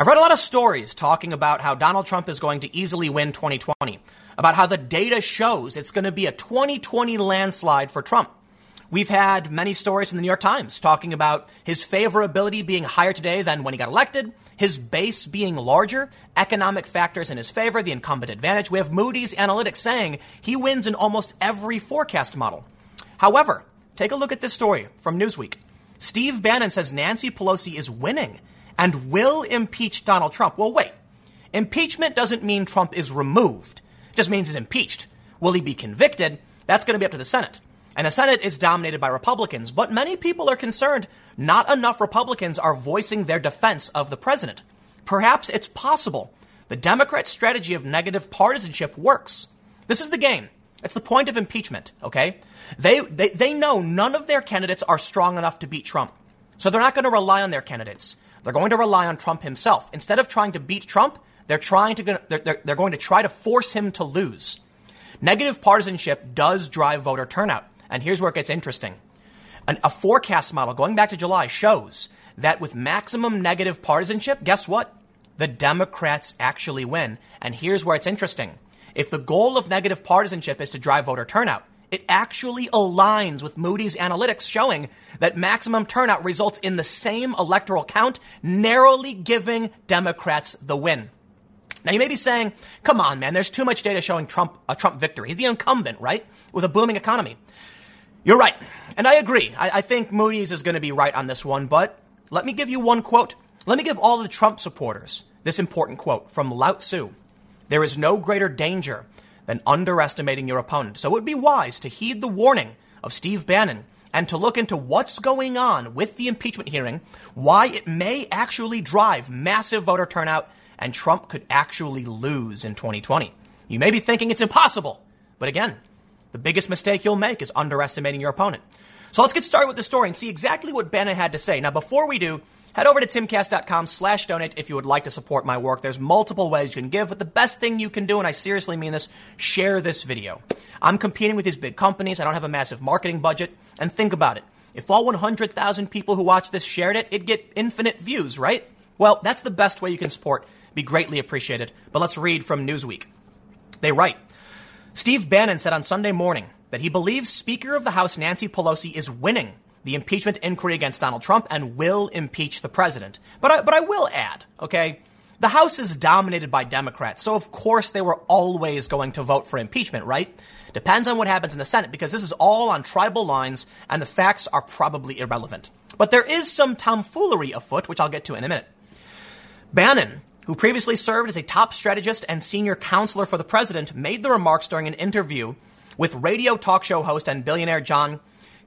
I've read a lot of stories talking about how Donald Trump is going to easily win 2020, about how the data shows it's going to be a 2020 landslide for Trump. We've had many stories from the New York Times talking about his favorability being higher today than when he got elected, his base being larger, economic factors in his favor, the incumbent advantage. We have Moody's Analytics saying he wins in almost every forecast model. However, take a look at this story from Newsweek. Steve Bannon says Nancy Pelosi is winning and will impeach Donald Trump. Well, wait. Impeachment doesn't mean Trump is removed. It just means he's impeached. Will he be convicted? That's going to be up to the Senate. And the Senate is dominated by Republicans, but many people are concerned not enough Republicans are voicing their defense of the president. Perhaps it's possible the Democrat strategy of negative partisanship works. This is the game. It's the point of impeachment, okay? They, they, they know none of their candidates are strong enough to beat Trump. So they're not going to rely on their candidates. They're going to rely on Trump himself. Instead of trying to beat Trump, they're trying to, they're, they're, they're going to try to force him to lose. Negative partisanship does drive voter turnout. And here's where it gets interesting. An, a forecast model going back to July shows that with maximum negative partisanship, guess what? The Democrats actually win. And here's where it's interesting. If the goal of negative partisanship is to drive voter turnout, it actually aligns with Moody's analytics showing that maximum turnout results in the same electoral count, narrowly giving Democrats the win. Now you may be saying, come on, man, there's too much data showing Trump a Trump victory. He's the incumbent, right? With a booming economy. You're right. And I agree. I, I think Moody's is going to be right on this one, but let me give you one quote. Let me give all the Trump supporters this important quote from Lao Tzu. There is no greater danger than underestimating your opponent. So it would be wise to heed the warning of Steve Bannon and to look into what's going on with the impeachment hearing, why it may actually drive massive voter turnout, and Trump could actually lose in 2020. You may be thinking it's impossible, but again, the biggest mistake you'll make is underestimating your opponent. So let's get started with the story and see exactly what Bannon had to say. Now, before we do, head over to timcast.com slash donate if you would like to support my work. There's multiple ways you can give, but the best thing you can do, and I seriously mean this, share this video. I'm competing with these big companies. I don't have a massive marketing budget. And think about it. If all 100,000 people who watch this shared it, it'd get infinite views, right? Well, that's the best way you can support. Be greatly appreciated. But let's read from Newsweek. They write, Steve Bannon said on Sunday morning that he believes Speaker of the House Nancy Pelosi is winning the impeachment inquiry against Donald Trump and will impeach the president. But I, but I will add, okay, the House is dominated by Democrats, so of course they were always going to vote for impeachment, right? Depends on what happens in the Senate because this is all on tribal lines and the facts are probably irrelevant. But there is some tomfoolery afoot, which I'll get to in a minute. Bannon who previously served as a top strategist and senior counselor for the president, made the remarks during an interview with radio talk show host and billionaire John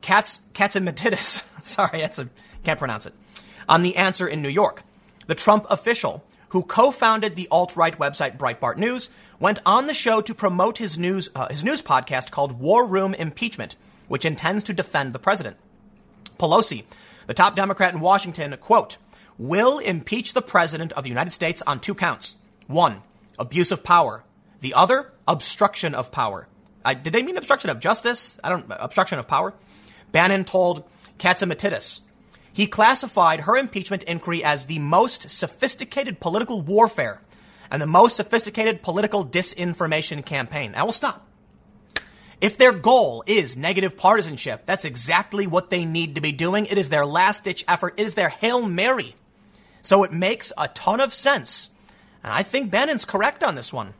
Katz, Catsimatidis. Sorry, that's a, can't pronounce it. On The Answer in New York. The Trump official, who co-founded the alt-right website Breitbart News, went on the show to promote his news, uh, his news podcast called War Room Impeachment, which intends to defend the president. Pelosi, the top Democrat in Washington, quote, will impeach the President of the United States on two counts. One, abuse of power. The other, obstruction of power. I, did they mean obstruction of justice? I don't, obstruction of power? Bannon told Catsimatidis. He classified her impeachment inquiry as the most sophisticated political warfare and the most sophisticated political disinformation campaign. I will stop. If their goal is negative partisanship, that's exactly what they need to be doing. It is their last ditch effort. It is their Hail Mary so it makes a ton of sense. And I think Bannon's correct on this one.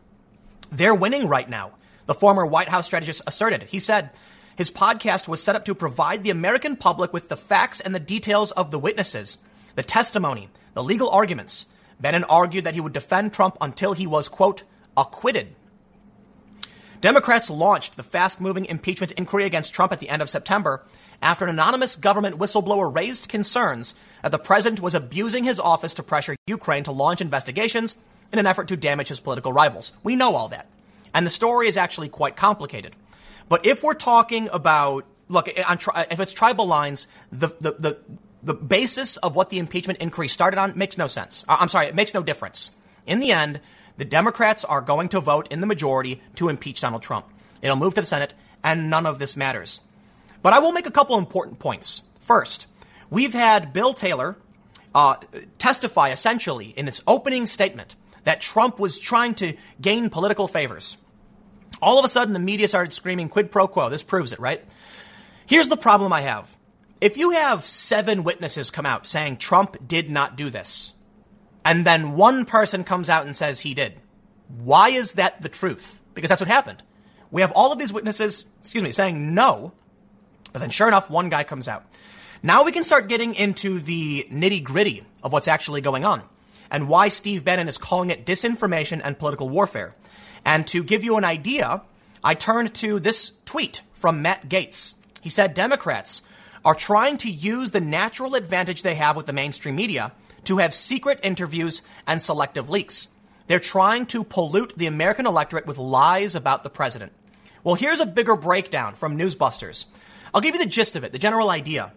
They're winning right now. The former White House strategist asserted. He said his podcast was set up to provide the American public with the facts and the details of the witnesses, the testimony, the legal arguments. Bannon argued that he would defend Trump until he was, quote, acquitted. Democrats launched the fast moving impeachment inquiry against Trump at the end of September after an anonymous government whistleblower raised concerns that the president was abusing his office to pressure Ukraine to launch investigations in an effort to damage his political rivals. We know all that. And the story is actually quite complicated. But if we're talking about, look, if it's tribal lines, the, the, the, the basis of what the impeachment inquiry started on makes no sense. Uh, I'm sorry, it makes no difference. In the end, the Democrats are going to vote in the majority to impeach Donald Trump. It'll move to the Senate, and none of this matters. But I will make a couple important points. First, we've had Bill Taylor uh, testify essentially in its opening statement that Trump was trying to gain political favors. All of a sudden, the media started screaming quid pro quo. This proves it, right? Here's the problem I have. If you have seven witnesses come out saying Trump did not do this, and then one person comes out and says he did, why is that the truth? Because that's what happened. We have all of these witnesses, excuse me, saying no, but then sure enough, one guy comes out. Now we can start getting into the nitty gritty of what's actually going on and why Steve Bannon is calling it disinformation and political warfare. And to give you an idea, I turned to this tweet from Matt Gaetz. He said Democrats are trying to use the natural advantage they have with the mainstream media to have secret interviews and selective leaks. They're trying to pollute the American electorate with lies about the president. Well, here's a bigger breakdown from Newsbusters. I'll give you the gist of it, the general idea.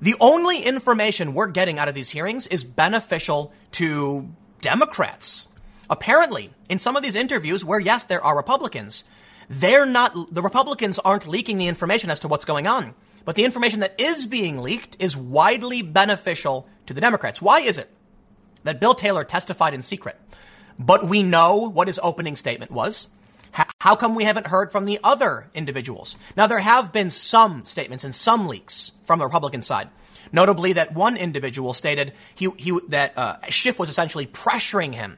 The only information we're getting out of these hearings is beneficial to Democrats. Apparently, in some of these interviews where, yes, there are Republicans, they're not, the Republicans aren't leaking the information as to what's going on. But the information that is being leaked is widely beneficial to the Democrats. Why is it that Bill Taylor testified in secret? But we know what his opening statement was. How come we haven't heard from the other individuals? Now, there have been some statements and some leaks from the Republican side. Notably, that one individual stated he, he, that uh, Schiff was essentially pressuring him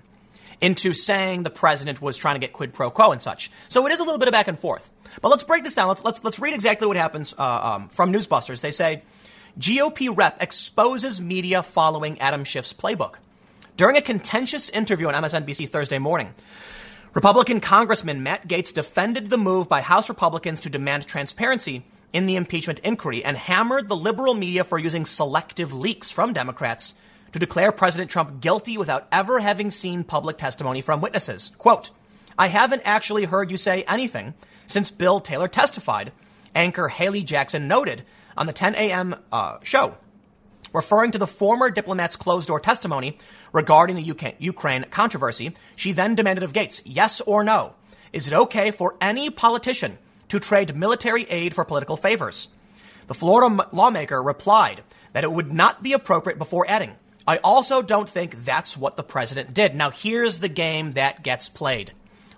into saying the president was trying to get quid pro quo and such. So it is a little bit of back and forth. But let's break this down. Let's let's let's read exactly what happens uh, um, from Newsbusters. They say GOP rep exposes media following Adam Schiff's playbook during a contentious interview on MSNBC Thursday morning. Republican Congressman Matt Gaetz defended the move by House Republicans to demand transparency in the impeachment inquiry and hammered the liberal media for using selective leaks from Democrats to declare President Trump guilty without ever having seen public testimony from witnesses. Quote, I haven't actually heard you say anything since Bill Taylor testified, anchor Hallie Jackson noted on the 10 a.m. Uh, show referring to the former diplomat's closed door testimony regarding the UK, Ukraine controversy, she then demanded of Gaetz, yes or no, is it okay for any politician to trade military aid for political favors? The Florida lawmaker replied that it would not be appropriate before adding, I also don't think that's what the president did. Now, here's the game that gets played.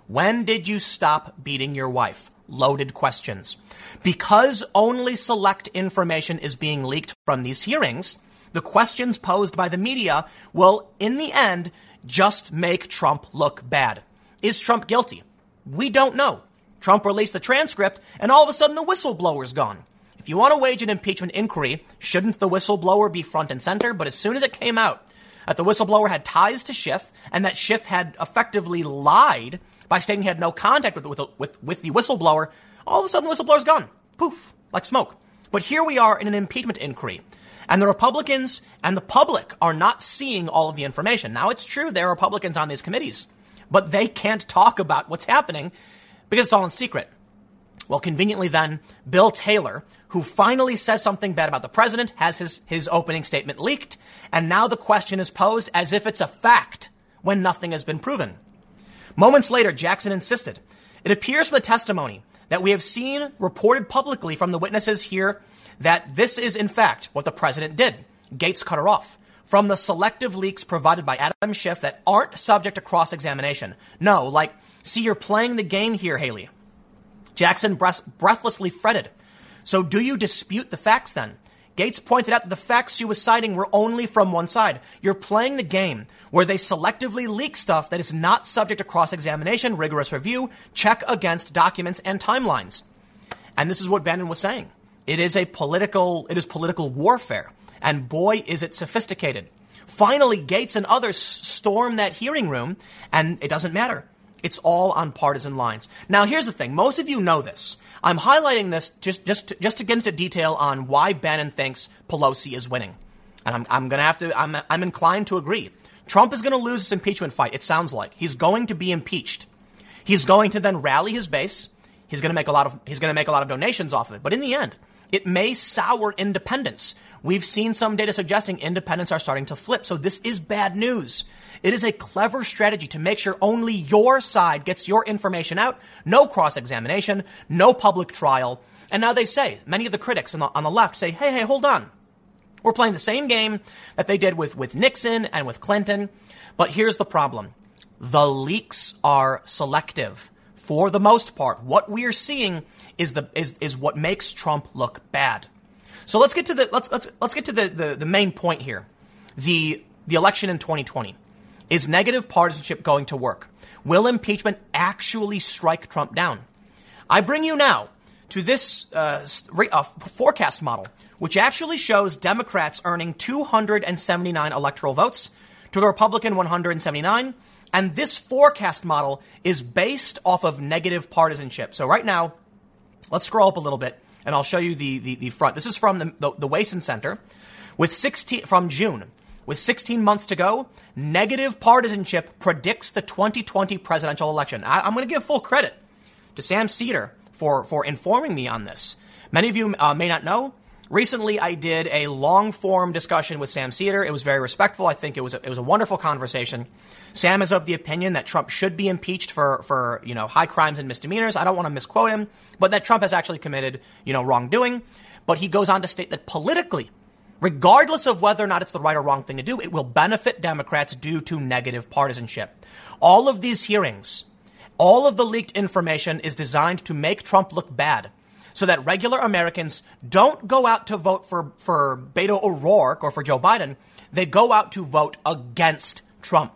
When did you stop beating your wife? Loaded questions. Because only select information is being leaked from these hearings, the questions posed by the media will, in the end, just make Trump look bad. Is Trump guilty? We don't know. Trump released the transcript, and all of a sudden the whistleblower's gone. If you want to wage an impeachment inquiry, shouldn't the whistleblower be front and center? But as soon as it came out that the whistleblower had ties to Schiff and that Schiff had effectively lied by stating he had no contact with, with, with, with the whistleblower, all of a sudden the whistleblower's gone. Poof, like smoke. But here we are in an impeachment inquiry. And the Republicans and the public are not seeing all of the information. Now, it's true there are Republicans on these committees, but they can't talk about what's happening because it's all in secret. Well, conveniently then, Bill Taylor, who finally says something bad about the president, has his, his opening statement leaked, and now the question is posed as if it's a fact when nothing has been proven. Moments later, Jackson insisted. It appears from the testimony that we have seen reported publicly from the witnesses here that this is, in fact, what the president did. Gaetz cut her off. From the selective leaks provided by Adam Schiff that aren't subject to cross examination. No, like, see, you're playing the game here, Hallie. Jackson breathlessly fretted. So do you dispute the facts then? Gaetz pointed out that the facts she was citing were only from one side. You're playing the game where they selectively leak stuff that is not subject to cross examination, rigorous review, check against documents and timelines. And this is what Bannon was saying. It is a political, it is political warfare. And boy, is it sophisticated. Finally, Gaetz and others storm that hearing room, and it doesn't matter. It's all on partisan lines. Now, here's the thing. Most of you know this. I'm highlighting this just, just, to, just to get into detail on why Bannon thinks Pelosi is winning. And I'm, I'm going to have to, I'm, I'm inclined to agree. Trump is going to lose this impeachment fight, it sounds like. He's going to be impeached. He's going to then rally his base. He's going to make a lot of, he's going to make a lot of donations off of it. But in the end, it may sour independence. We've seen some data suggesting independents are starting to flip. So this is bad news. It is a clever strategy to make sure only your side gets your information out. No cross examination, no public trial. And now they say, many of the critics on the, on the left say, hey, hey, hold on. We're playing the same game that they did with, with Nixon and with Clinton. But here's the problem. The leaks are selective. For the most part, what we are seeing is the is, is what makes Trump look bad. So let's get to the let's let's let's get to the, the, the main point here. The the election in 2020. Is negative partisanship going to work? Will impeachment actually strike Trump down? I bring you now to this uh, uh, forecast model, which actually shows Democrats earning 279 electoral votes to the Republican 179. And this forecast model is based off of negative partisanship. So right now, let's scroll up a little bit and I'll show you the, the, the front. This is from the, the, the Wason Center with 16, from June. With 16 months to go, negative partisanship predicts the 2020 presidential election. I, am going to give full credit to Sam Seder for, for informing me on this. Many of you uh, may not know. Recently, I did a long form discussion with Sam Seder. It was very respectful. I think it was a, it was a wonderful conversation. Sam is of the opinion that Trump should be impeached for, for you know high crimes and misdemeanors. I don't want to misquote him, but that Trump has actually committed you know wrongdoing. But he goes on to state that politically, regardless of whether or not it's the right or wrong thing to do, it will benefit Democrats due to negative partisanship. All of these hearings, all of the leaked information is designed to make Trump look bad so that regular Americans don't go out to vote for, for Beto O'Rourke or for Joe Biden. They go out to vote against Trump.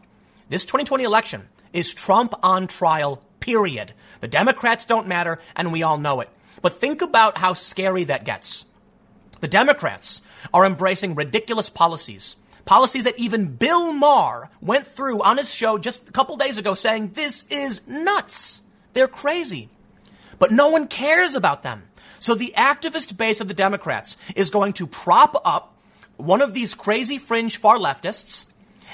This 2020 election is Trump on trial, period. The Democrats don't matter, and we all know it. But think about how scary that gets. The Democrats are embracing ridiculous policies. Policies that even Bill Maher went through on his show just a couple days ago saying, this is nuts. They're crazy. But no one cares about them. So the activist base of the Democrats is going to prop up one of these crazy fringe far leftists,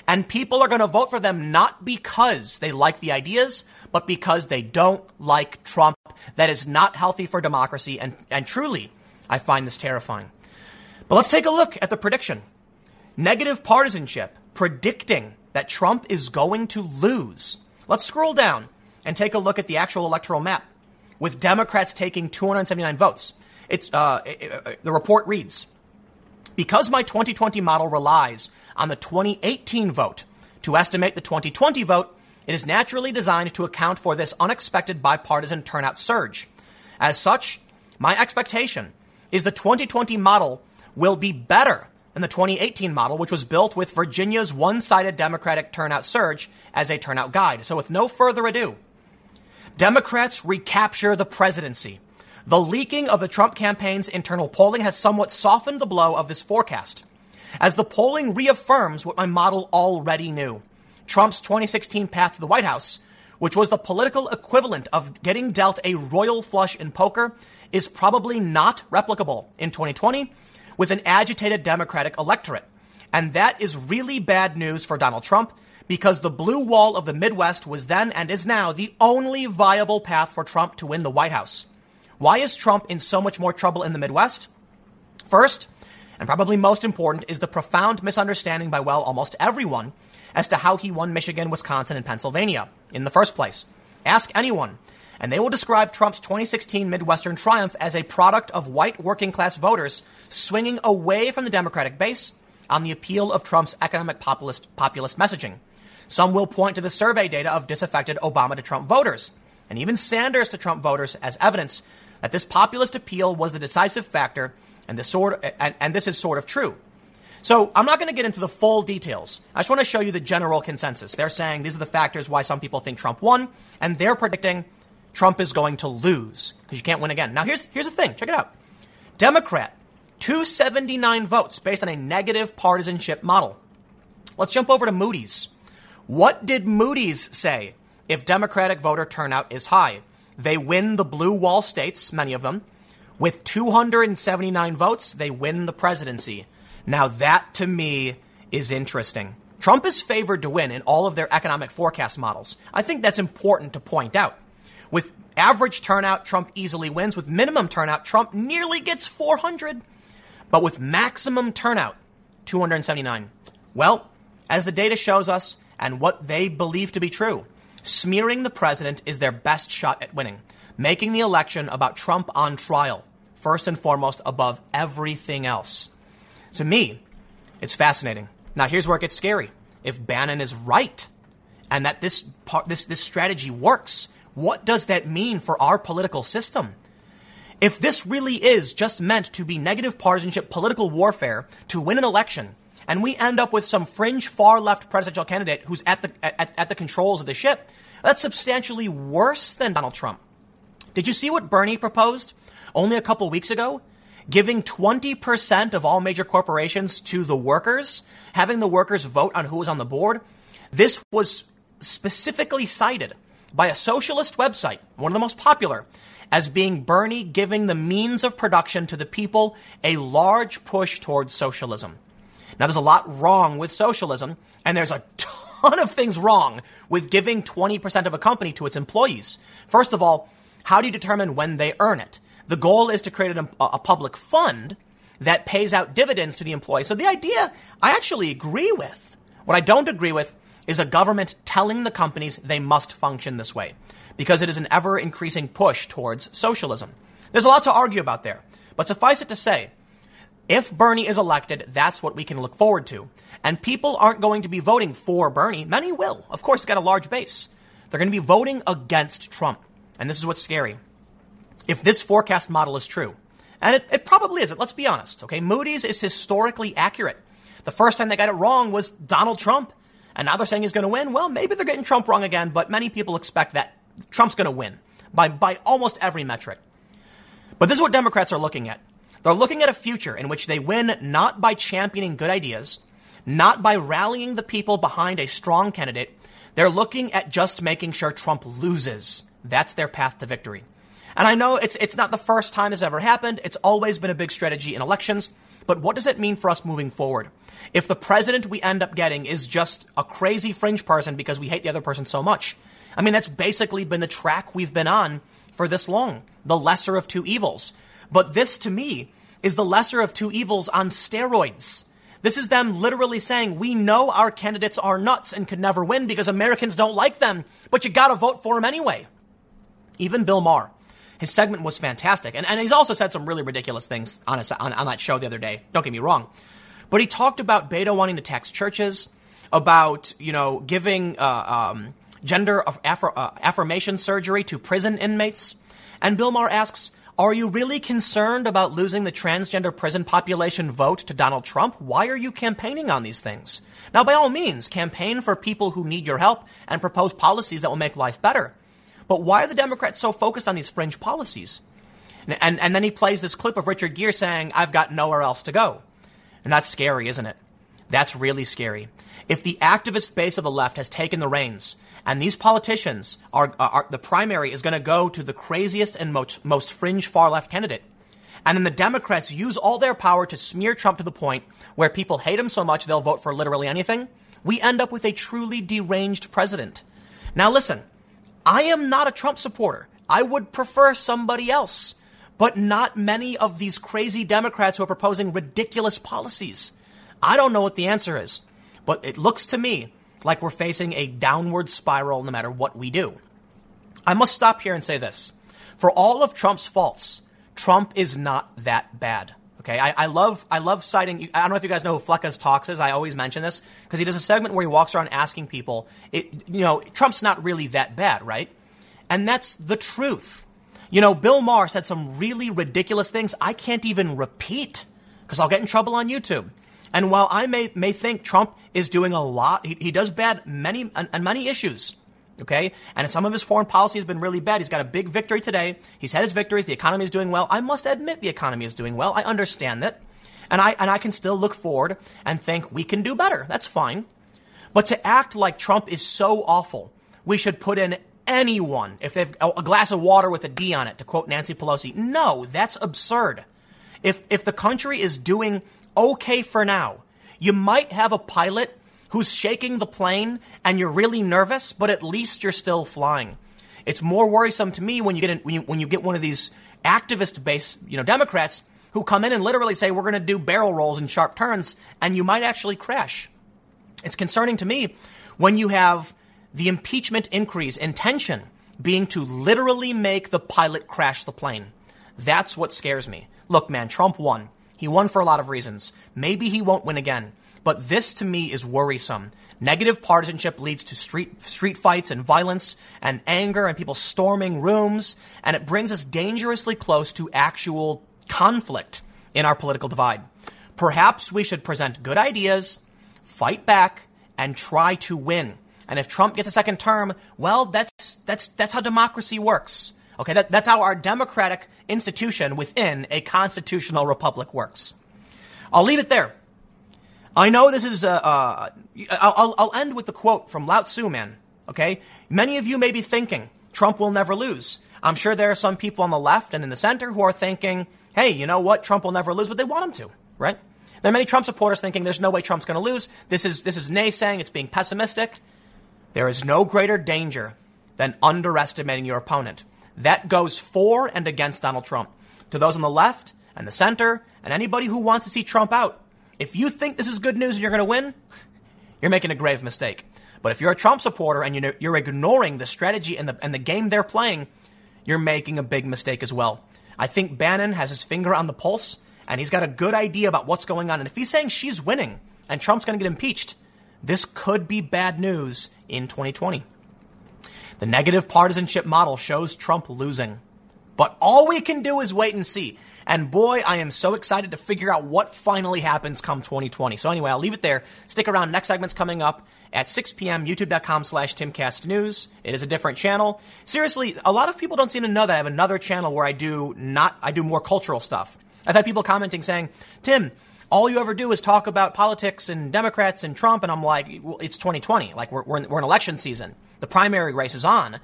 and people are going to vote for them not because they like the ideas, but because they don't like Trump. That is not healthy for democracy, and, and truly, I find this terrifying. But let's take a look at the prediction. Negative partisanship predicting that Trump is going to lose. Let's scroll down and take a look at the actual electoral map with Democrats taking 279 votes. It's, uh, it, it, the report reads Because my 2020 model relies on the 2018 vote to estimate the 2020 vote, it is naturally designed to account for this unexpected bipartisan turnout surge. As such, my expectation is the 2020 model will be better than the 2018 model, which was built with Virginia's one sided Democratic turnout surge as a turnout guide. So, with no further ado, Democrats recapture the presidency. The leaking of the Trump campaign's internal polling has somewhat softened the blow of this forecast, as the polling reaffirms what my model already knew. Trump's 2016 path to the White House, which was the political equivalent of getting dealt a royal flush in poker, is probably not replicable in 2020 with an agitated Democratic electorate. And that is really bad news for Donald Trump because the blue wall of the Midwest was then and is now the only viable path for Trump to win the White House. Why is Trump in so much more trouble in the Midwest? First, and probably most important, is the profound misunderstanding by, well, almost everyone as to how he won Michigan, Wisconsin, and Pennsylvania in the first place. Ask anyone and they will describe Trump's 2016 Midwestern triumph as a product of white working class voters swinging away from the Democratic base on the appeal of Trump's economic populist, populist messaging. Some will point to the survey data of disaffected Obama to Trump voters, and even Sanders to Trump voters as evidence that this populist appeal was the decisive factor, and this, sort and, and this is sort of true. So I'm not going to get into the full details. I just want to show you the general consensus. They're saying these are the factors why some people think Trump won, and they're predicting Trump is going to lose because you can't win again. Now, here's, here's the thing check it out Democrat, 279 votes based on a negative partisanship model. Let's jump over to Moody's. What did Moody's say if Democratic voter turnout is high? They win the blue wall states, many of them. With 279 votes, they win the presidency. Now, that to me is interesting. Trump is favored to win in all of their economic forecast models. I think that's important to point out. With average turnout, Trump easily wins. With minimum turnout, Trump nearly gets 400. But with maximum turnout, 279. Well, as the data shows us and what they believe to be true, smearing the president is their best shot at winning, making the election about Trump on trial, first and foremost above everything else. To me, it's fascinating. Now, here's where it gets scary. If Bannon is right and that this, part, this, this strategy works, what does that mean for our political system? If this really is just meant to be negative partisanship political warfare to win an election, and we end up with some fringe far left presidential candidate who's at the, at, at the controls of the ship, that's substantially worse than Donald Trump. Did you see what Bernie proposed only a couple weeks ago? Giving 20% of all major corporations to the workers, having the workers vote on who was on the board. This was specifically cited by a socialist website, one of the most popular, as being Bernie giving the means of production to the people a large push towards socialism. Now, there's a lot wrong with socialism, and there's a ton of things wrong with giving 20% of a company to its employees. First of all, how do you determine when they earn it? The goal is to create a, a public fund that pays out dividends to the employee. So the idea I actually agree with. What I don't agree with is a government telling the companies they must function this way because it is an ever increasing push towards socialism. There's a lot to argue about there, but suffice it to say, if Bernie is elected, that's what we can look forward to. And people aren't going to be voting for Bernie. Many will. Of course, he's got a large base. They're going to be voting against Trump. And this is what's scary. If this forecast model is true, and it, it probably isn't, let's be honest, okay? Moody's is historically accurate. The first time they got it wrong was Donald Trump. And now they're saying he's going to win. Well, maybe they're getting Trump wrong again, but many people expect that Trump's going to win by, by almost every metric. But this is what Democrats are looking at. They're looking at a future in which they win not by championing good ideas, not by rallying the people behind a strong candidate. They're looking at just making sure Trump loses. That's their path to victory. And I know it's, it's not the first time this ever happened. It's always been a big strategy in elections. But what does it mean for us moving forward? If the president we end up getting is just a crazy fringe person because we hate the other person so much, I mean, that's basically been the track we've been on for this long. The lesser of two evils. But this, to me, is the lesser of two evils on steroids. This is them literally saying, we know our candidates are nuts and could never win because Americans don't like them, but you gotta vote for them anyway. Even Bill Maher, his segment was fantastic. And, and he's also said some really ridiculous things on, a, on, on that show the other day. Don't get me wrong. But he talked about Beto wanting to tax churches, about, you know, giving, uh, um, gender uh, affirmation surgery to prison inmates. And Bill Maher asks, are you really concerned about losing the transgender prison population vote to Donald Trump? Why are you campaigning on these things? Now, by all means, campaign for people who need your help and propose policies that will make life better. But why are the Democrats so focused on these fringe policies? And, and, and then he plays this clip of Richard Gere saying, I've got nowhere else to go. And that's scary, isn't it? That's really scary. If the activist base of the left has taken the reins and these politicians are, are the primary is going to go to the craziest and most, most fringe far left candidate. And then the Democrats use all their power to smear Trump to the point where people hate him so much they'll vote for literally anything. We end up with a truly deranged president. Now listen, I am not a Trump supporter. I would prefer somebody else, but not many of these crazy Democrats who are proposing ridiculous policies. I don't know what the answer is, but it looks to me like we're facing a downward spiral no matter what we do. I must stop here and say this. For all of Trump's faults, Trump is not that bad. Okay, I, I, love I love citing. I don't know if you guys know who Fleccas Talks is. I always mention this because he does a segment where he walks around asking people, it, you know, Trump's not really that bad, right? And that's the truth. You know, Bill Maher said some really ridiculous things I can't even repeat because I'll get in trouble on YouTube. And while I may, may think Trump is doing a lot, he, he does bad many, on many issues. Okay. And some of his foreign policy has been really bad. He's got a big victory today. He's had his victories. The economy is doing well. I must admit the economy is doing well. I understand that. And I, and I can still look forward and think we can do better. That's fine. But to act like Trump is so awful, we should put in anyone if they've a glass of water with a D on it, to quote Nancy Pelosi. No, that's absurd. If, if the country is doing okay for now. You might have a pilot who's shaking the plane and you're really nervous, but at least you're still flying. It's more worrisome to me when you get in, when you when you get one of these activist based you know Democrats who come in and literally say we're going to do barrel rolls and sharp turns, and you might actually crash. It's concerning to me when you have the impeachment increase intention being to literally make the pilot crash the plane. That's what scares me. Look, man, Trump won. He won for a lot of reasons. Maybe he won't win again. But this to me is worrisome. Negative partisanship leads to street, street fights and violence and anger and people storming rooms, and it brings us dangerously close to actual conflict in our political divide. Perhaps we should present good ideas, fight back, and try to win. And if Trump gets a second term, well, that's, that's, that's how democracy works. Okay, that, that's how our democratic institution within a constitutional republic works. I'll leave it there. I know this is, uh, uh, I'll, I'll end with the quote from Lao Tzu, man. Okay? Many of you may be thinking, Trump will never lose. I'm sure there are some people on the left and in the center who are thinking, hey, you know what? Trump will never lose, but they want him to, right? There are many Trump supporters thinking there's no way Trump's going to lose. This is, this is naysaying. It's being pessimistic. There is no greater danger than underestimating your opponent. That goes for and against Donald Trump. To those on the left and the center and anybody who wants to see Trump out, if you think this is good news and you're going to win, you're making a grave mistake. But if you're a Trump supporter and you're ignoring the strategy and the, and the game they're playing, you're making a big mistake as well. I think Bannon has his finger on the pulse and he's got a good idea about what's going on. And if he's saying she's winning and Trump's going to get impeached, this could be bad news in 2020. The negative partisanship model shows Trump losing. But all we can do is wait and see. And boy, I am so excited to figure out what finally happens come 2020. So anyway, I'll leave it there. Stick around. Next segment's coming up at 6 p.m. YouTube.com slash Timcast News. It is a different channel. Seriously, a lot of people don't seem to know that I have another channel where I do not, I do more cultural stuff. I've had people commenting saying, Tim, all you ever do is talk about politics and Democrats and Trump. And I'm like, well, it's 2020. Like we're, we're in, we're in election season. The primary race is on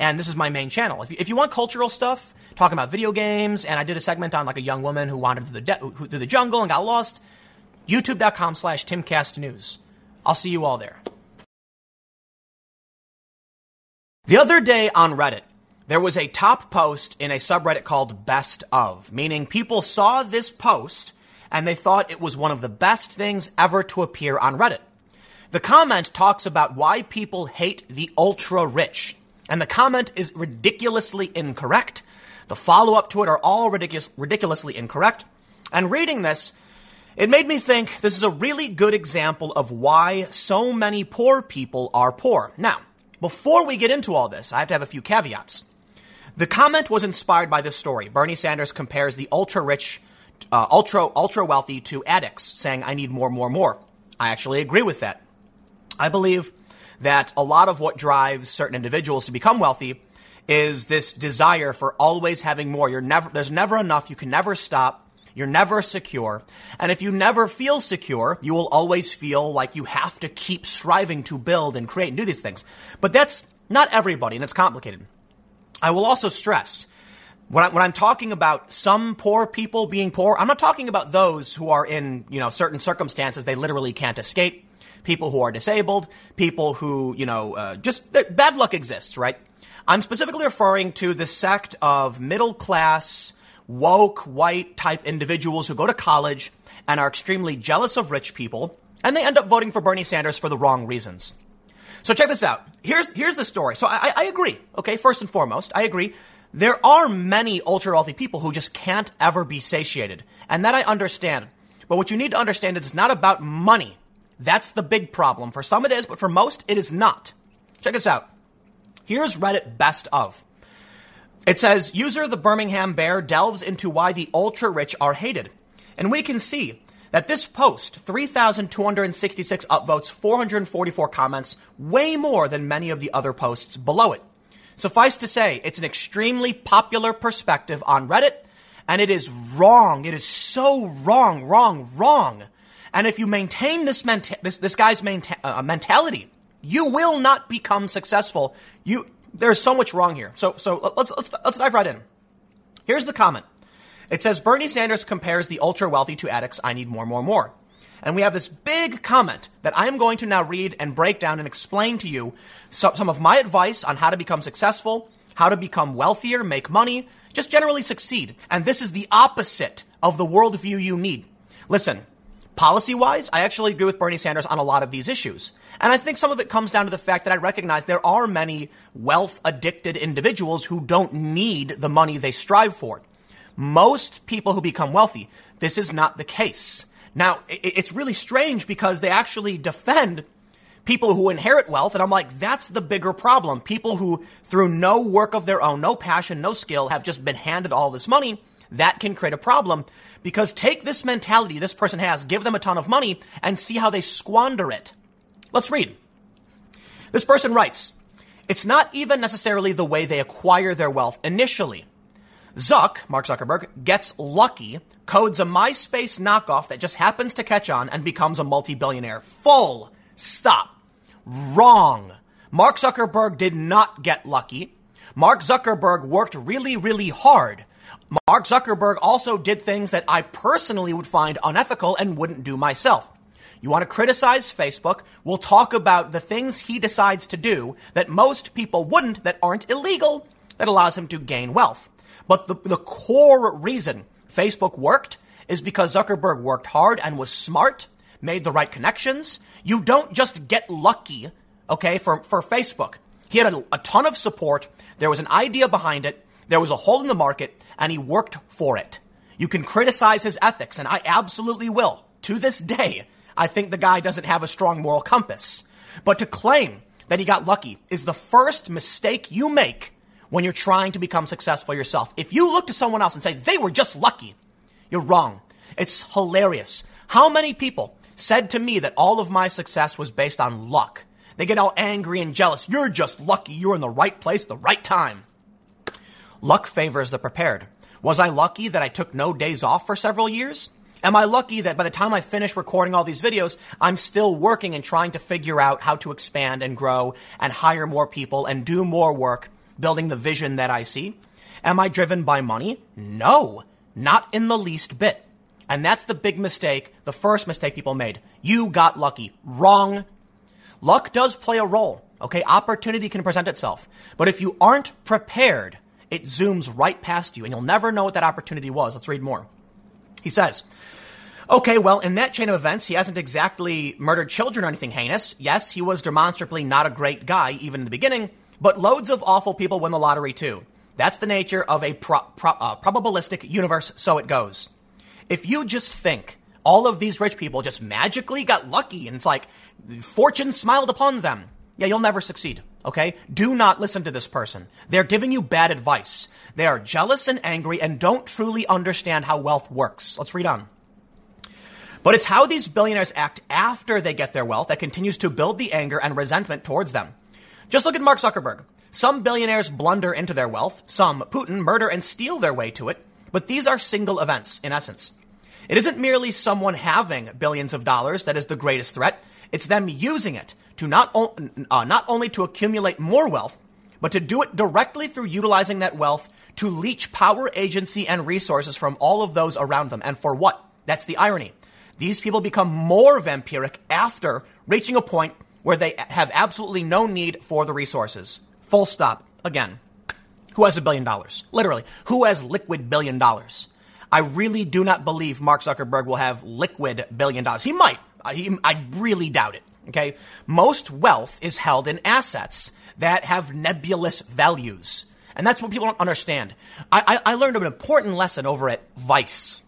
and this is my main channel. If you, if you want cultural stuff, talking about video games, and I did a segment on like a young woman who wandered through the, de- through the jungle and got lost, youtube.com slash timcastnews. I'll see you all there. The other day on Reddit, there was a top post in a subreddit called Best of, meaning people saw this post and they thought it was one of the best things ever to appear on Reddit. The comment talks about why people hate the ultra rich. And the comment is ridiculously incorrect. The follow up to it are all ridiculous, ridiculously incorrect. And reading this, it made me think this is a really good example of why so many poor people are poor. Now, before we get into all this, I have to have a few caveats. The comment was inspired by this story. Bernie Sanders compares the ultra rich, uh, ultra ultra wealthy to addicts, saying, "I need more, more, more." I actually agree with that. I believe that a lot of what drives certain individuals to become wealthy is this desire for always having more. You're never, there's never enough. You can never stop. You're never secure. And if you never feel secure, you will always feel like you have to keep striving to build and create and do these things. But that's not everybody, and it's complicated. I will also stress when, I, am talking about some poor people being poor, I'm not talking about those who are in, you know, certain circumstances they literally can't escape people who are disabled, people who, you know, uh, just bad luck exists, right? I'm specifically referring to the sect of middle class, woke, white type individuals who go to college and are extremely jealous of rich people, and they end up voting for Bernie Sanders for the wrong reasons. So check this out. Here's, here's the story. So I, I agree. Okay. First and foremost, I agree. There are many ultra wealthy people who just can't ever be satiated. And that I understand. But what you need to understand is it's not about money. That's the big problem. For some it is, but for most it is not. Check this out. Here's Reddit best of. It says, user the Birmingham Bear delves into why the ultra rich are hated. And we can see that this post, 3,266 upvotes, 444 comments, way more than many of the other posts below it. Suffice to say, it's an extremely popular perspective on Reddit, and it is wrong. It is so wrong, wrong, wrong and if you maintain this, menta- this, this guy's menta- uh, mentality, you will not become successful. You, there's so much wrong here. So, so let's, let's, let's dive right in. Here's the comment. It says Bernie Sanders compares the ultra wealthy to addicts. I need more, more, more. And we have this big comment that I am going to now read and break down and explain to you some, of my advice on how to become successful, how to become wealthier, make money, just generally succeed. And this is the opposite of the worldview you need. Listen, Policy wise, I actually agree with Bernie Sanders on a lot of these issues. And I think some of it comes down to the fact that I recognize there are many wealth addicted individuals who don't need the money they strive for. Most people who become wealthy, this is not the case. Now, it's really strange because they actually defend people who inherit wealth. And I'm like, that's the bigger problem. People who, through no work of their own, no passion, no skill, have just been handed all this money. That can create a problem because take this mentality this person has, give them a ton of money, and see how they squander it. Let's read. This person writes, it's not even necessarily the way they acquire their wealth initially. Zuck, Mark Zuckerberg, gets lucky, codes a MySpace knockoff that just happens to catch on and becomes a multi billionaire. Full stop. Wrong. Mark Zuckerberg did not get lucky. Mark Zuckerberg worked really, really hard. Mark Zuckerberg also did things that I personally would find unethical and wouldn't do myself. You want to criticize Facebook? We'll talk about the things he decides to do that most people wouldn't, that aren't illegal, that allows him to gain wealth. But the, the core reason Facebook worked is because Zuckerberg worked hard and was smart, made the right connections. You don't just get lucky, okay, for, for Facebook. He had a, a ton of support. There was an idea behind it. There was a hole in the market and he worked for it. You can criticize his ethics and I absolutely will. To this day, I think the guy doesn't have a strong moral compass. But to claim that he got lucky is the first mistake you make when you're trying to become successful yourself. If you look to someone else and say they were just lucky, you're wrong. It's hilarious. How many people said to me that all of my success was based on luck? They get all angry and jealous. You're just lucky. You're in the right place, the right time. Luck favors the prepared. Was I lucky that I took no days off for several years? Am I lucky that by the time I finish recording all these videos, I'm still working and trying to figure out how to expand and grow and hire more people and do more work building the vision that I see? Am I driven by money? No, not in the least bit. And that's the big mistake, the first mistake people made. You got lucky. Wrong. Luck does play a role. Okay, opportunity can present itself. But if you aren't prepared, it zooms right past you and you'll never know what that opportunity was. Let's read more. He says, Okay, well, in that chain of events, he hasn't exactly murdered children or anything heinous. Yes, he was demonstrably not a great guy, even in the beginning, but loads of awful people win the lottery too. That's the nature of a pro- pro- uh, probabilistic universe, so it goes. If you just think all of these rich people just magically got lucky and it's like fortune smiled upon them, yeah, you'll never succeed. Okay? Do not listen to this person. They're giving you bad advice. They are jealous and angry and don't truly understand how wealth works. Let's read on. But it's how these billionaires act after they get their wealth that continues to build the anger and resentment towards them. Just look at Mark Zuckerberg. Some billionaires blunder into their wealth, some, Putin, murder and steal their way to it, but these are single events, in essence. It isn't merely someone having billions of dollars that is the greatest threat, it's them using it to not, o- uh, not only to accumulate more wealth, but to do it directly through utilizing that wealth to leech power, agency, and resources from all of those around them. And for what? That's the irony. These people become more vampiric after reaching a point where they have absolutely no need for the resources. Full stop. Again, who has a billion dollars? Literally, who has liquid billion dollars? I really do not believe Mark Zuckerberg will have liquid billion dollars. He might. I, I really doubt it. Okay. Most wealth is held in assets that have nebulous values. And that's what people don't understand. I, I, I learned an important lesson over at Vice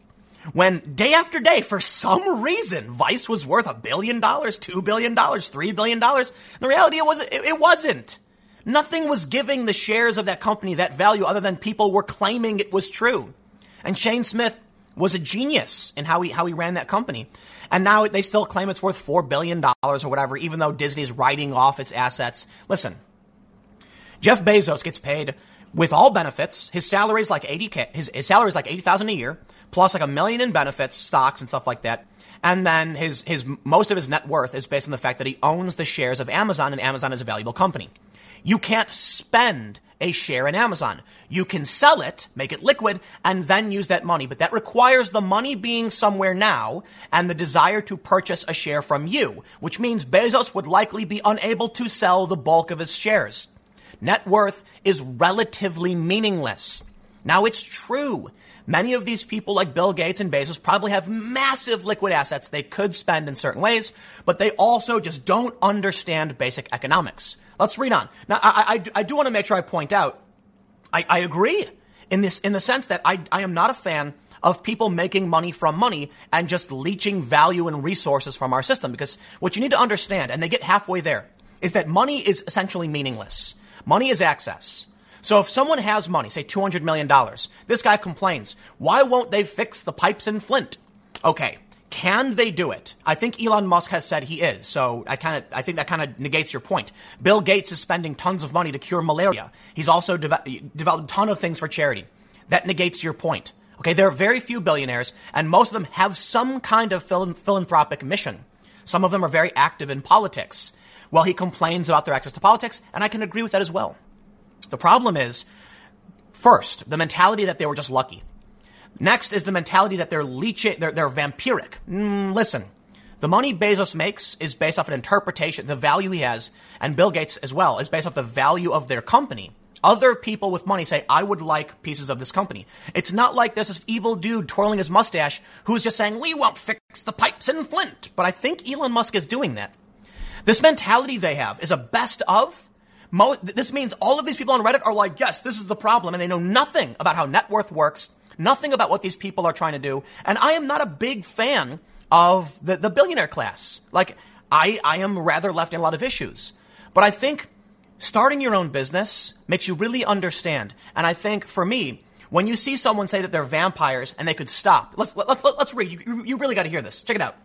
when day after day, for some reason, Vice was worth a billion dollars, two billion dollars, three billion dollars. The reality it was it, it wasn't. Nothing was giving the shares of that company that value other than people were claiming it was true. And Shane Smith was a genius in how he how he ran that company. And now they still claim it's worth four billion dollars or whatever, even though Disney's writing off its assets. Listen, Jeff Bezos gets paid with all benefits. His salary is like 80k. His, his salary is like 80,000 a year plus like a million in benefits, stocks and stuff like that. And then his, his, most of his net worth is based on the fact that he owns the shares of Amazon and Amazon is a valuable company. You can't spend a share in Amazon. You can sell it, make it liquid, and then use that money. But that requires the money being somewhere now and the desire to purchase a share from you, which means Bezos would likely be unable to sell the bulk of his shares. Net worth is relatively meaningless. Now it's true Many of these people, like Bill Gates and Bezos, probably have massive liquid assets they could spend in certain ways, but they also just don't understand basic economics. Let's read on. Now, I, I, I do want to make sure I point out, I, I agree. in this in the sense that I, I am not a fan of people making money from money and just leeching value and resources from our system. Because what you need to understand, and they get halfway there, is that money is essentially meaningless. Money is access. So if someone has money, say $200 million, this guy complains, why won't they fix the pipes in Flint? Okay. Can they do it? I think Elon Musk has said he is. So I kind of, I think that kind of negates your point. Bill Gates is spending tons of money to cure malaria. He's also de- developed a ton of things for charity. That negates your point. Okay, there are very few billionaires, and most of them have some kind of philanthropic mission. Some of them are very active in politics. Well, he complains about their access to politics, and I can agree with that as well. The problem is, first, the mentality that they were just lucky. Next is the mentality that they're leeching, they're, they're vampiric. Mm, listen, the money Bezos makes is based off an interpretation, the value he has, and Bill Gates as well, is based off the value of their company. Other people with money say, I would like pieces of this company. It's not like there's this evil dude twirling his mustache who's just saying, we won't fix the pipes in Flint. But I think Elon Musk is doing that. This mentality they have is a best of. Mo- this means all of these people on Reddit are like, yes, this is the problem. And they know nothing about how net worth works, nothing about what these people are trying to do. And I am not a big fan of the, the billionaire class. Like, I, I am rather left in a lot of issues. But I think starting your own business makes you really understand. And I think for me, when you see someone say that they're vampires and they could stop, let's, let, let, let's read. You, you really got to hear this. Check it out.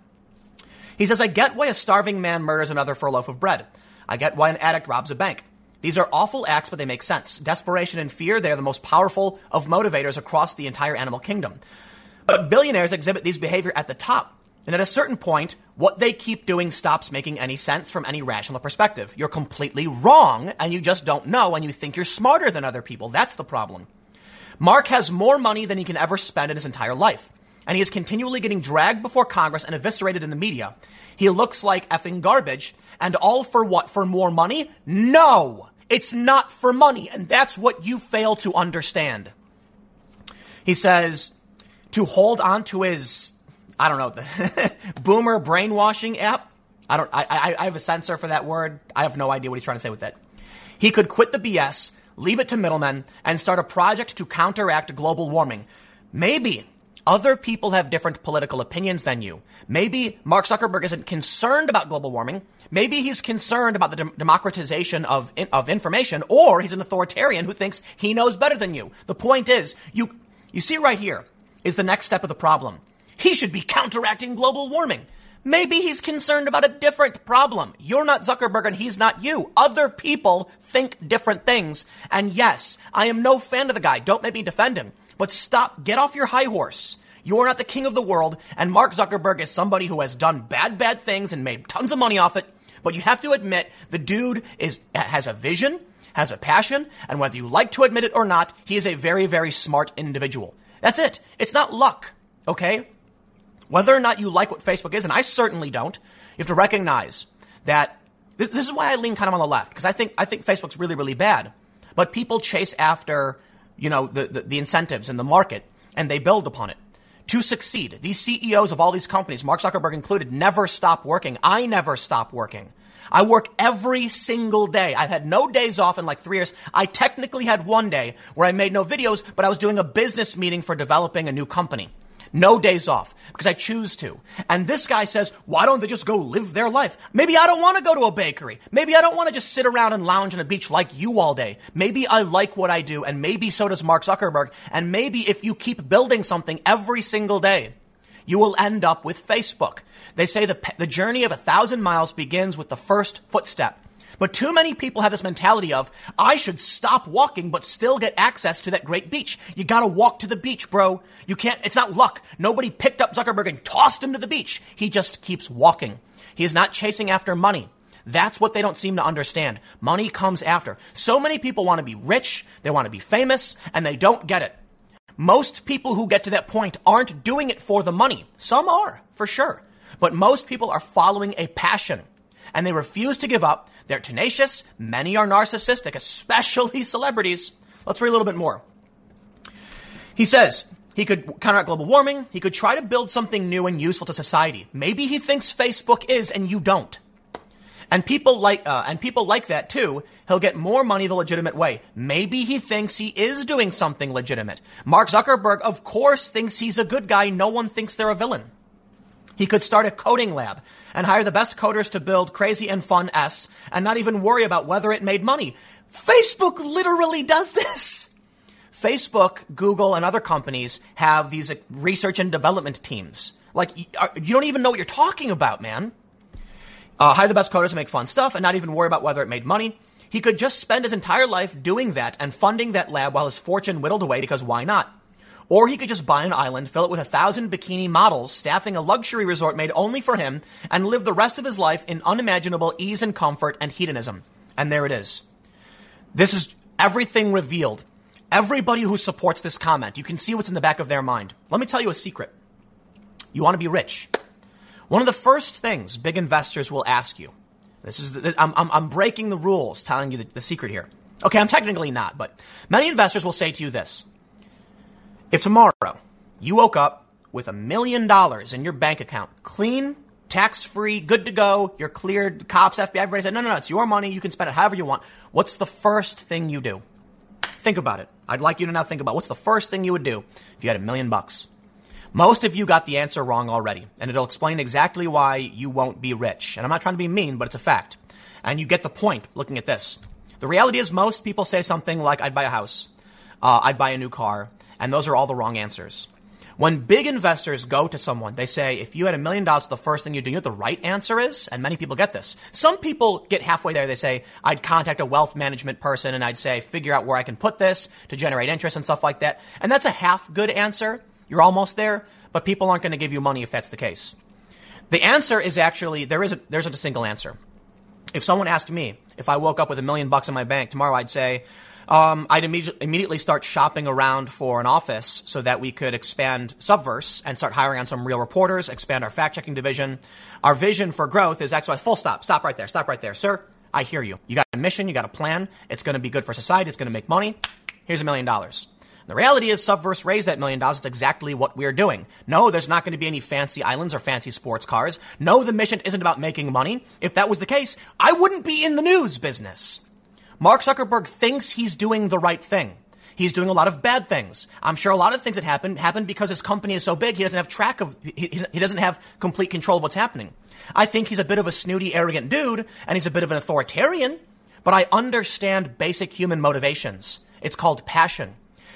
He says, I get why a starving man murders another for a loaf of bread. I get why an addict robs a bank. These are awful acts, but they make sense. Desperation and fear, they are the most powerful of motivators across the entire animal kingdom. But billionaires exhibit these behavior at the top. And at a certain point, what they keep doing stops making any sense from any rational perspective. You're completely wrong, and you just don't know, and you think you're smarter than other people. That's the problem. Mark has more money than he can ever spend in his entire life, and he is continually getting dragged before Congress and eviscerated in the media. He looks like effing garbage, and all for what? For more money? No! It's not for money, and that's what you fail to understand. He says to hold on to his I don't know, the boomer brainwashing app. I don't, I, I, I have a censor for that word. I have no idea what he's trying to say with that. He could quit the BS, leave it to middlemen, and start a project to counteract global warming. Maybe other people have different political opinions than you. Maybe Mark Zuckerberg isn't concerned about global warming. Maybe he's concerned about the de- democratization of, of information, or he's an authoritarian who thinks he knows better than you. The point is, you, you see right here is the next step of the problem. He should be counteracting global warming. Maybe he's concerned about a different problem. You're not Zuckerberg and he's not you. Other people think different things. And yes, I am no fan of the guy. Don't make me defend him. But stop, get off your high horse. You are not the king of the world, and Mark Zuckerberg is somebody who has done bad, bad things and made tons of money off it. But you have to admit, the dude is, has a vision, has a passion, and whether you like to admit it or not, he is a very, very smart individual. That's it. It's not luck. Okay? Whether or not you like what Facebook is, and I certainly don't, you have to recognize that this, this is why I lean kind of on the left, because I think, I think Facebook's really, really bad. But people chase after, you know, the, the, the incentives in the market, and they build upon it to succeed. These CEOs of all these companies, Mark Zuckerberg included, never stop working. I never stop working. I work every single day. I've had no days off in like three years. I technically had one day where I made no videos, but I was doing a business meeting for developing a new company. No days off because I choose to. And this guy says, why don't they just go live their life? Maybe I don't want to go to a bakery. Maybe I don't want to just sit around and lounge on a beach like you all day. Maybe I like what I do and maybe so does Mark Zuckerberg. And maybe if you keep building something every single day, you will end up with Facebook. They say the, the journey of a thousand miles begins with the first footstep. But too many people have this mentality of, I should stop walking but still get access to that great beach. You gotta walk to the beach, bro. You can't, it's not luck. Nobody picked up Zuckerberg and tossed him to the beach. He just keeps walking. He is not chasing after money. That's what they don't seem to understand. Money comes after. So many people want to be rich, they want to be famous, and they don't get it. Most people who get to that point aren't doing it for the money. Some are, for sure. But most people are following a passion and they refuse to give up. They're tenacious. Many are narcissistic, especially celebrities. Let's read a little bit more. He says he could counteract global warming. He could try to build something new and useful to society. Maybe he thinks Facebook is and you don't. And people like uh, and people like that too. He'll get more money the legitimate way. Maybe he thinks he is doing something legitimate. Mark Zuckerberg, of course, thinks he's a good guy. No one thinks they're a villain. He could start a coding lab and hire the best coders to build crazy and fun S and not even worry about whether it made money. Facebook literally does this. Facebook, Google, and other companies have these research and development teams. Like, you don't even know what you're talking about, man. Uh, hire the best coders to make fun stuff and not even worry about whether it made money. He could just spend his entire life doing that and funding that lab while his fortune whittled away because why not? Or he could just buy an island, fill it with a thousand bikini models, staffing a luxury resort made only for him, and live the rest of his life in unimaginable ease and comfort and hedonism. And there it is. This is everything revealed. Everybody who supports this comment, you can see what's in the back of their mind. Let me tell you a secret. You want to be rich. One of the first things big investors will ask you. This is the, I'm, I'm, I'm, breaking the rules, telling you the, the secret here. Okay, I'm technically not, but many investors will say to you this if tomorrow you woke up with a million dollars in your bank account, clean, tax free, good to go, you're cleared, cops, FBI, everybody said, no, no, no, it's your money, you can spend it however you want. What's the first thing you do? Think about it. I'd like you to now think about what's the first thing you would do if you had a million bucks. Most of you got the answer wrong already, and it'll explain exactly why you won't be rich. And I'm not trying to be mean, but it's a fact. And you get the point looking at this. The reality is, most people say something like, I'd buy a house, uh, I'd buy a new car, and those are all the wrong answers. When big investors go to someone, they say, if you had a million dollars, the first thing you do, you know what the right answer is? And many people get this. Some people get halfway there. They say, I'd contact a wealth management person and I'd say, figure out where I can put this to generate interest and stuff like that. And that's a half good answer. You're almost there, but people aren't going to give you money if that's the case. The answer is actually, there is a, there's a single answer. If someone asked me, if I woke up with a million bucks in my bank tomorrow, I'd say, um, I'd imme- immediately start shopping around for an office so that we could expand Subverse and start hiring on some real reporters, expand our fact checking division. Our vision for growth is XY. Full stop. Stop right there. Stop right there. Sir, I hear you. You got a mission. You got a plan. It's going to be good for society. It's going to make money. Here's a million dollars. The reality is, Subverse raised that million dollars. It's exactly what we're doing. No, there's not going to be any fancy islands or fancy sports cars. No, the mission isn't about making money. If that was the case, I wouldn't be in the news business. Mark Zuckerberg thinks he's doing the right thing. He's doing a lot of bad things. I'm sure a lot of things that happen happen because his company is so big he doesn't have track of he, he doesn't have complete control of what's happening. I think he's a bit of a snooty, arrogant dude, and he's a bit of an authoritarian. But I understand basic human motivations. It's called passion.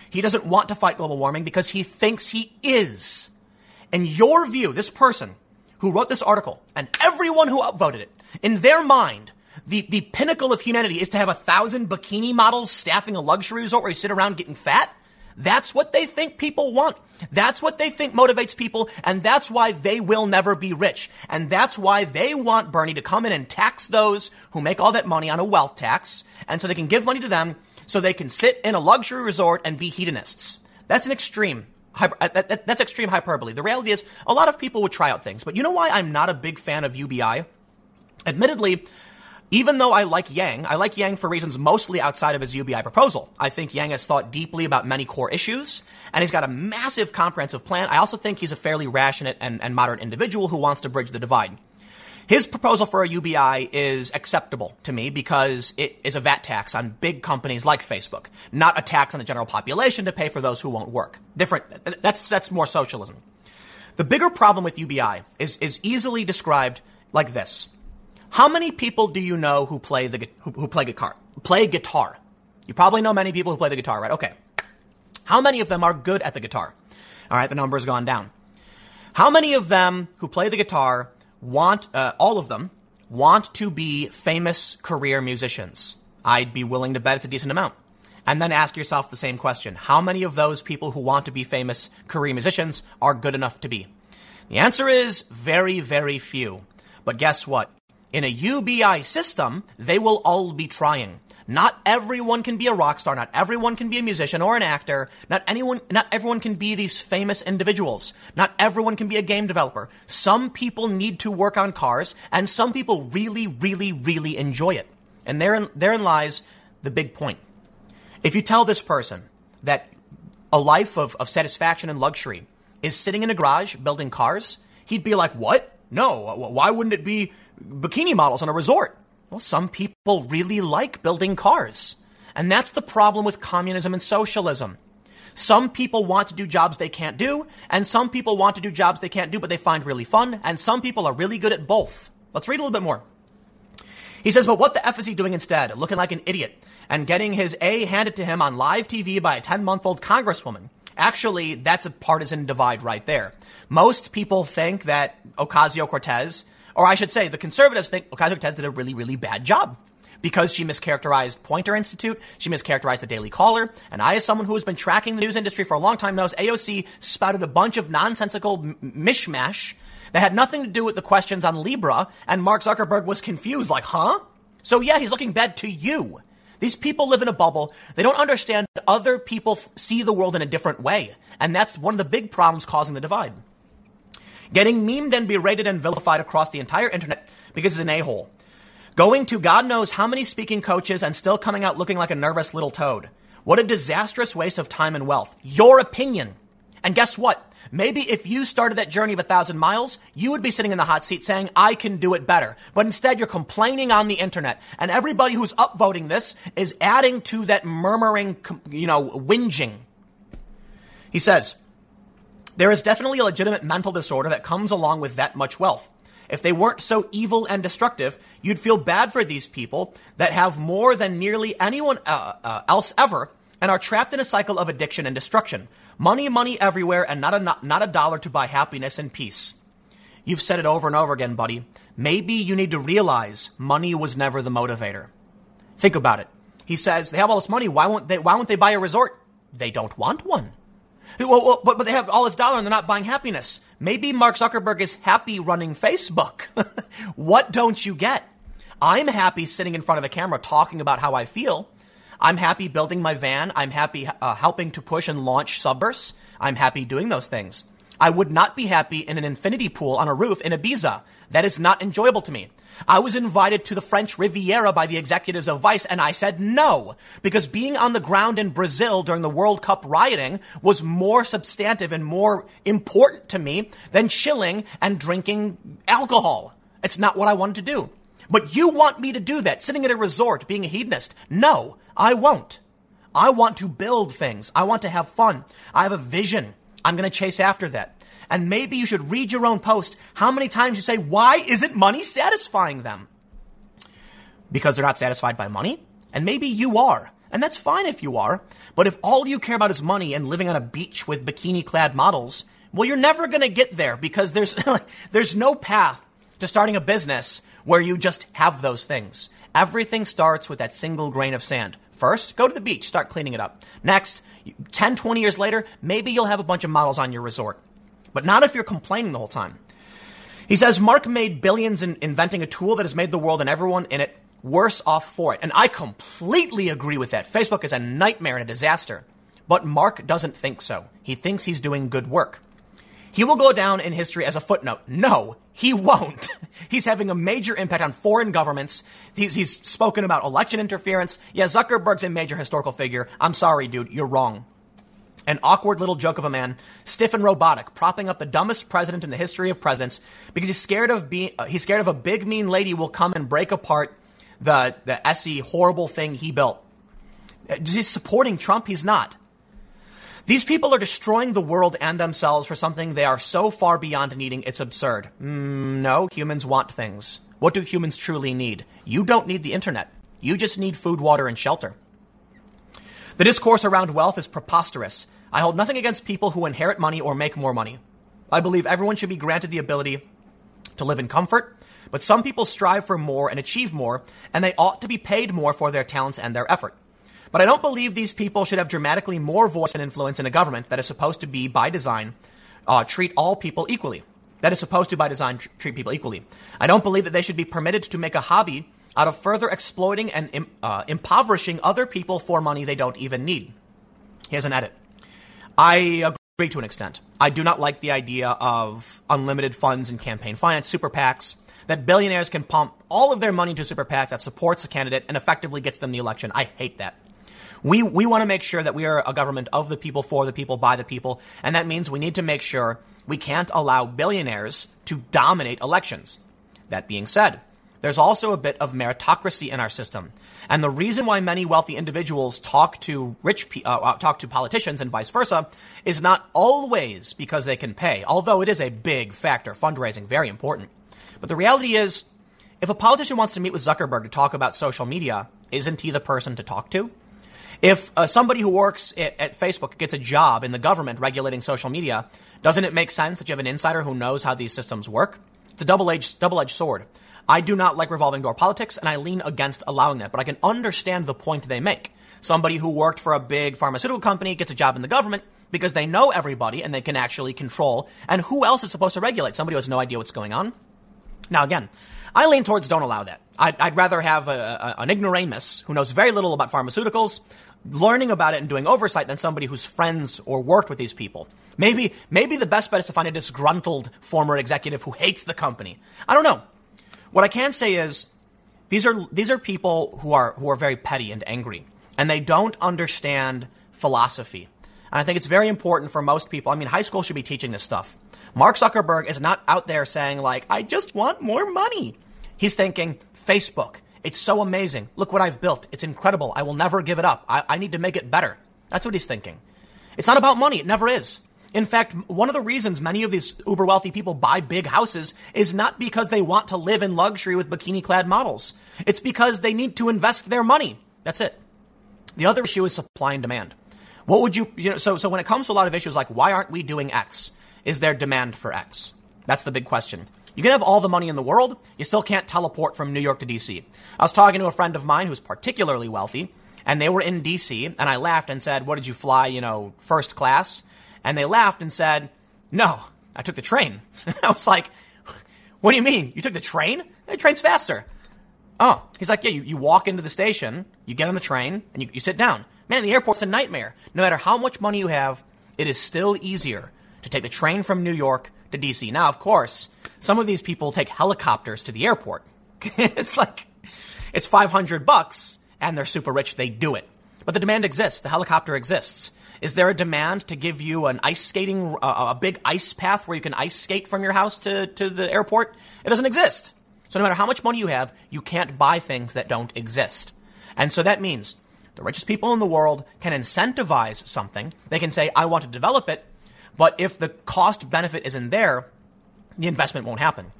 He doesn't want to fight global warming because he thinks he is. In your view, this person who wrote this article and everyone who upvoted it, in their mind, the, the pinnacle of humanity is to have a thousand bikini models staffing a luxury resort where you sit around getting fat. That's what they think people want. That's what they think motivates people, and that's why they will never be rich. And that's why they want Bernie to come in and tax those who make all that money on a wealth tax, and so they can give money to them so they can sit in a luxury resort and be hedonists. That's an extreme. Uh, that, that, that's extreme hyperbole. The reality is, a lot of people would try out things. But you know why I'm not a big fan of UBI? Admittedly, even though I like Yang, I like Yang for reasons mostly outside of his UBI proposal. I think Yang has thought deeply about many core issues, and he's got a massive comprehensive plan. I also think he's a fairly rational and, and moderate individual who wants to bridge the divide. His proposal for a UBI is acceptable to me because it is a VAT tax on big companies like Facebook, not a tax on the general population to pay for those who won't work. Different. That's, that's more socialism. The bigger problem with UBI is, is easily described like this. How many people do you know who play the who, who play guitar? Play guitar. You probably know many people who play the guitar, right? Okay. How many of them are good at the guitar? All right, the number has gone down. How many of them who play the guitar want uh, all of them want to be famous career musicians? I'd be willing to bet it's a decent amount. And then ask yourself the same question. How many of those people who want to be famous career musicians are good enough to be? The answer is very, very few. But guess what? In a UBI system, they will all be trying. Not everyone can be a rock star. Not everyone can be a musician or an actor. Not anyone, not everyone can be these famous individuals. Not everyone can be a game developer. Some people need to work on cars and some people really, really, really enjoy it. And therein, therein lies the big point. If you tell this person that a life of, of satisfaction and luxury is sitting in a garage building cars, he'd be like, what? No, why wouldn't it be bikini models on a resort. Well, some people really like building cars. And that's the problem with communism and socialism. Some people want to do jobs they can't do, and some people want to do jobs they can't do but they find really fun, and some people are really good at both. Let's read a little bit more. He says, but what the F is he doing instead? Looking like an idiot and getting his A handed to him on live TV by a 10 month old congresswoman. Actually, that's a partisan divide right there. Most people think that Ocasio Cortez, or I should say, the conservatives think Ocasio Cortez did a really, really bad job because she mischaracterized Poynter Institute, she mischaracterized the Daily Caller, and I, as someone who has been tracking the news industry for a long time, knows AOC spouted a bunch of nonsensical m- mishmash that had nothing to do with the questions on Libra, and Mark Zuckerberg was confused, like, huh? So yeah, he's looking bad to you. These people live in a bubble. They don't understand other people see the world in a different way. And that's one of the big problems causing the divide. Getting memed and berated and vilified across the entire internet because he's an a-hole. Going to God knows how many speaking coaches and still coming out looking like a nervous little toad. What a disastrous waste of time and wealth. Your opinion. And guess what? Maybe if you started that journey of a thousand miles, you would be sitting in the hot seat saying, I can do it better. But instead, you're complaining on the internet. And everybody who's upvoting this is adding to that murmuring, you know, whinging. He says, there is definitely a legitimate mental disorder that comes along with that much wealth. If they weren't so evil and destructive, you'd feel bad for these people that have more than nearly anyone uh, uh, else ever and are trapped in a cycle of addiction and destruction. Money, money everywhere, and not a, not a dollar to buy happiness and peace. You've said it over and over again, buddy. Maybe you need to realize money was never the motivator. Think about it. He says they have all this money. Why won't they? Why won't they buy a resort? They don't want one. Well, well, but, but they have all this dollar and they're not buying happiness. Maybe Mark Zuckerberg is happy running Facebook. what don't you get? I'm happy sitting in front of a camera talking about how I feel. I'm happy building my van. I'm happy uh, helping to push and launch Subverse. I'm happy doing those things. I would not be happy in an infinity pool on a roof in Ibiza. That is not enjoyable to me. I was invited to the French Riviera by the executives of Vice and I said no, because being on the ground in Brazil during the World Cup rioting was more substantive and more important to me than chilling and drinking alcohol. It's not what I wanted to do. But you want me to do that, sitting at a resort, being a hedonist. No, I won't. I want to build things. I want to have fun. I have a vision. I'm going to chase after that. And maybe you should read your own post. How many times you say, why isn't money satisfying them? Because they're not satisfied by money? And maybe you are. And that's fine if you are. But if all you care about is money and living on a beach with bikini clad models, well, you're never going to get there because there's, there's no path to starting a business where you just have those things. Everything starts with that single grain of sand. First, go to the beach, start cleaning it up. Next, 10, 20 years later, maybe you'll have a bunch of models on your resort. But not if you're complaining the whole time. He says Mark made billions in inventing a tool that has made the world and everyone in it worse off for it. And I completely agree with that. Facebook is a nightmare and a disaster. But Mark doesn't think so. He thinks he's doing good work. He will go down in history as a footnote. No, he won't. He's having a major impact on foreign governments. He's, he's, spoken about election interference. Yeah, Zuckerberg's a major historical figure. I'm sorry, dude, you're wrong. An awkward little joke of a man, stiff and robotic, propping up the dumbest president in the history of presidents because he's scared of being, uh, he's scared of a big mean lady will come and break apart the, the SE horrible thing he built. Uh, he's supporting Trump? He's not. These people are destroying the world and themselves for something they are so far beyond needing, it's absurd. Mm, no, humans want things. What do humans truly need? You don't need the internet. You just need food, water, and shelter. The discourse around wealth is preposterous. I hold nothing against people who inherit money or make more money. I believe everyone should be granted the ability to live in comfort, but some people strive for more and achieve more, and they ought to be paid more for their talents and their effort. But I don't believe these people should have dramatically more voice and influence in a government that is supposed to be, by design, uh, treat all people equally. That is supposed to, by design, tr- treat people equally. I don't believe that they should be permitted to make a hobby out of further exploiting and uh, impoverishing other people for money they don't even need. Here's an edit. I agree to an extent. I do not like the idea of unlimited funds and campaign finance, super PACs, that billionaires can pump all of their money into a super PAC that supports a candidate and effectively gets them the election. I hate that. We, we want to make sure that we are a government of the people, for the people, by the people. And that means we need to make sure we can't allow billionaires to dominate elections. That being said, there's also a bit of meritocracy in our system. And the reason why many wealthy individuals talk to rich, uh, uh, talk to politicians and vice versa is not always because they can pay, although it is a big factor. Fundraising, very important. But the reality is, if a politician wants to meet with Zuckerberg to talk about social media, isn't he the person to talk to? If uh, somebody who works at, at, Facebook gets a job in the government regulating social media, doesn't it make sense that you have an insider who knows how these systems work? It's a double-edged, double-edged sword. I do not like revolving door politics, and I lean against allowing that, but I can understand the point they make. Somebody who worked for a big pharmaceutical company gets a job in the government because they know everybody and they can actually control. And who else is supposed to regulate? Somebody who has no idea what's going on. Now, again, I lean towards don't allow that. I'd, I'd rather have a, a, an ignoramus who knows very little about pharmaceuticals learning about it and doing oversight than somebody who's friends or worked with these people. Maybe, maybe the best bet is to find a disgruntled former executive who hates the company. I don't know. What I can say is these are, these are people who are, who are very petty and angry, and they don't understand philosophy. And I think it's very important for most people. I mean, high school should be teaching this stuff. Mark Zuckerberg is not out there saying, like, I just want more money. He's thinking, Facebook, it's so amazing. Look what I've built. It's incredible. I will never give it up. I, I need to make it better. That's what he's thinking. It's not about money. It never is. In fact, one of the reasons many of these uber wealthy people buy big houses is not because they want to live in luxury with bikini clad models. It's because they need to invest their money. That's it. The other issue is supply and demand. What would you, you know, so, so when it comes to a lot of issues like why aren't we doing X? Is there demand for X? That's the big question. You can have all the money in the world, you still can't teleport from New York to DC. I was talking to a friend of mine who's particularly wealthy, and they were in DC, and I laughed and said, What did you fly, you know, first class? And they laughed and said, No, I took the train. I was like, What do you mean? You took the train? The train's faster. Oh, he's like, Yeah, you, you walk into the station, you get on the train, and you, you sit down. Man, the airport's a nightmare. No matter how much money you have, it is still easier to take the train from New York to DC. Now, of course, some of these people take helicopters to the airport. it's like, it's 500 bucks and they're super rich. They do it. But the demand exists. The helicopter exists. Is there a demand to give you an ice skating, uh, a big ice path where you can ice skate from your house to, to the airport? It doesn't exist. So no matter how much money you have, you can't buy things that don't exist. And so that means the richest people in the world can incentivize something. They can say, I want to develop it. But if the cost benefit isn't there, the investment won't happen.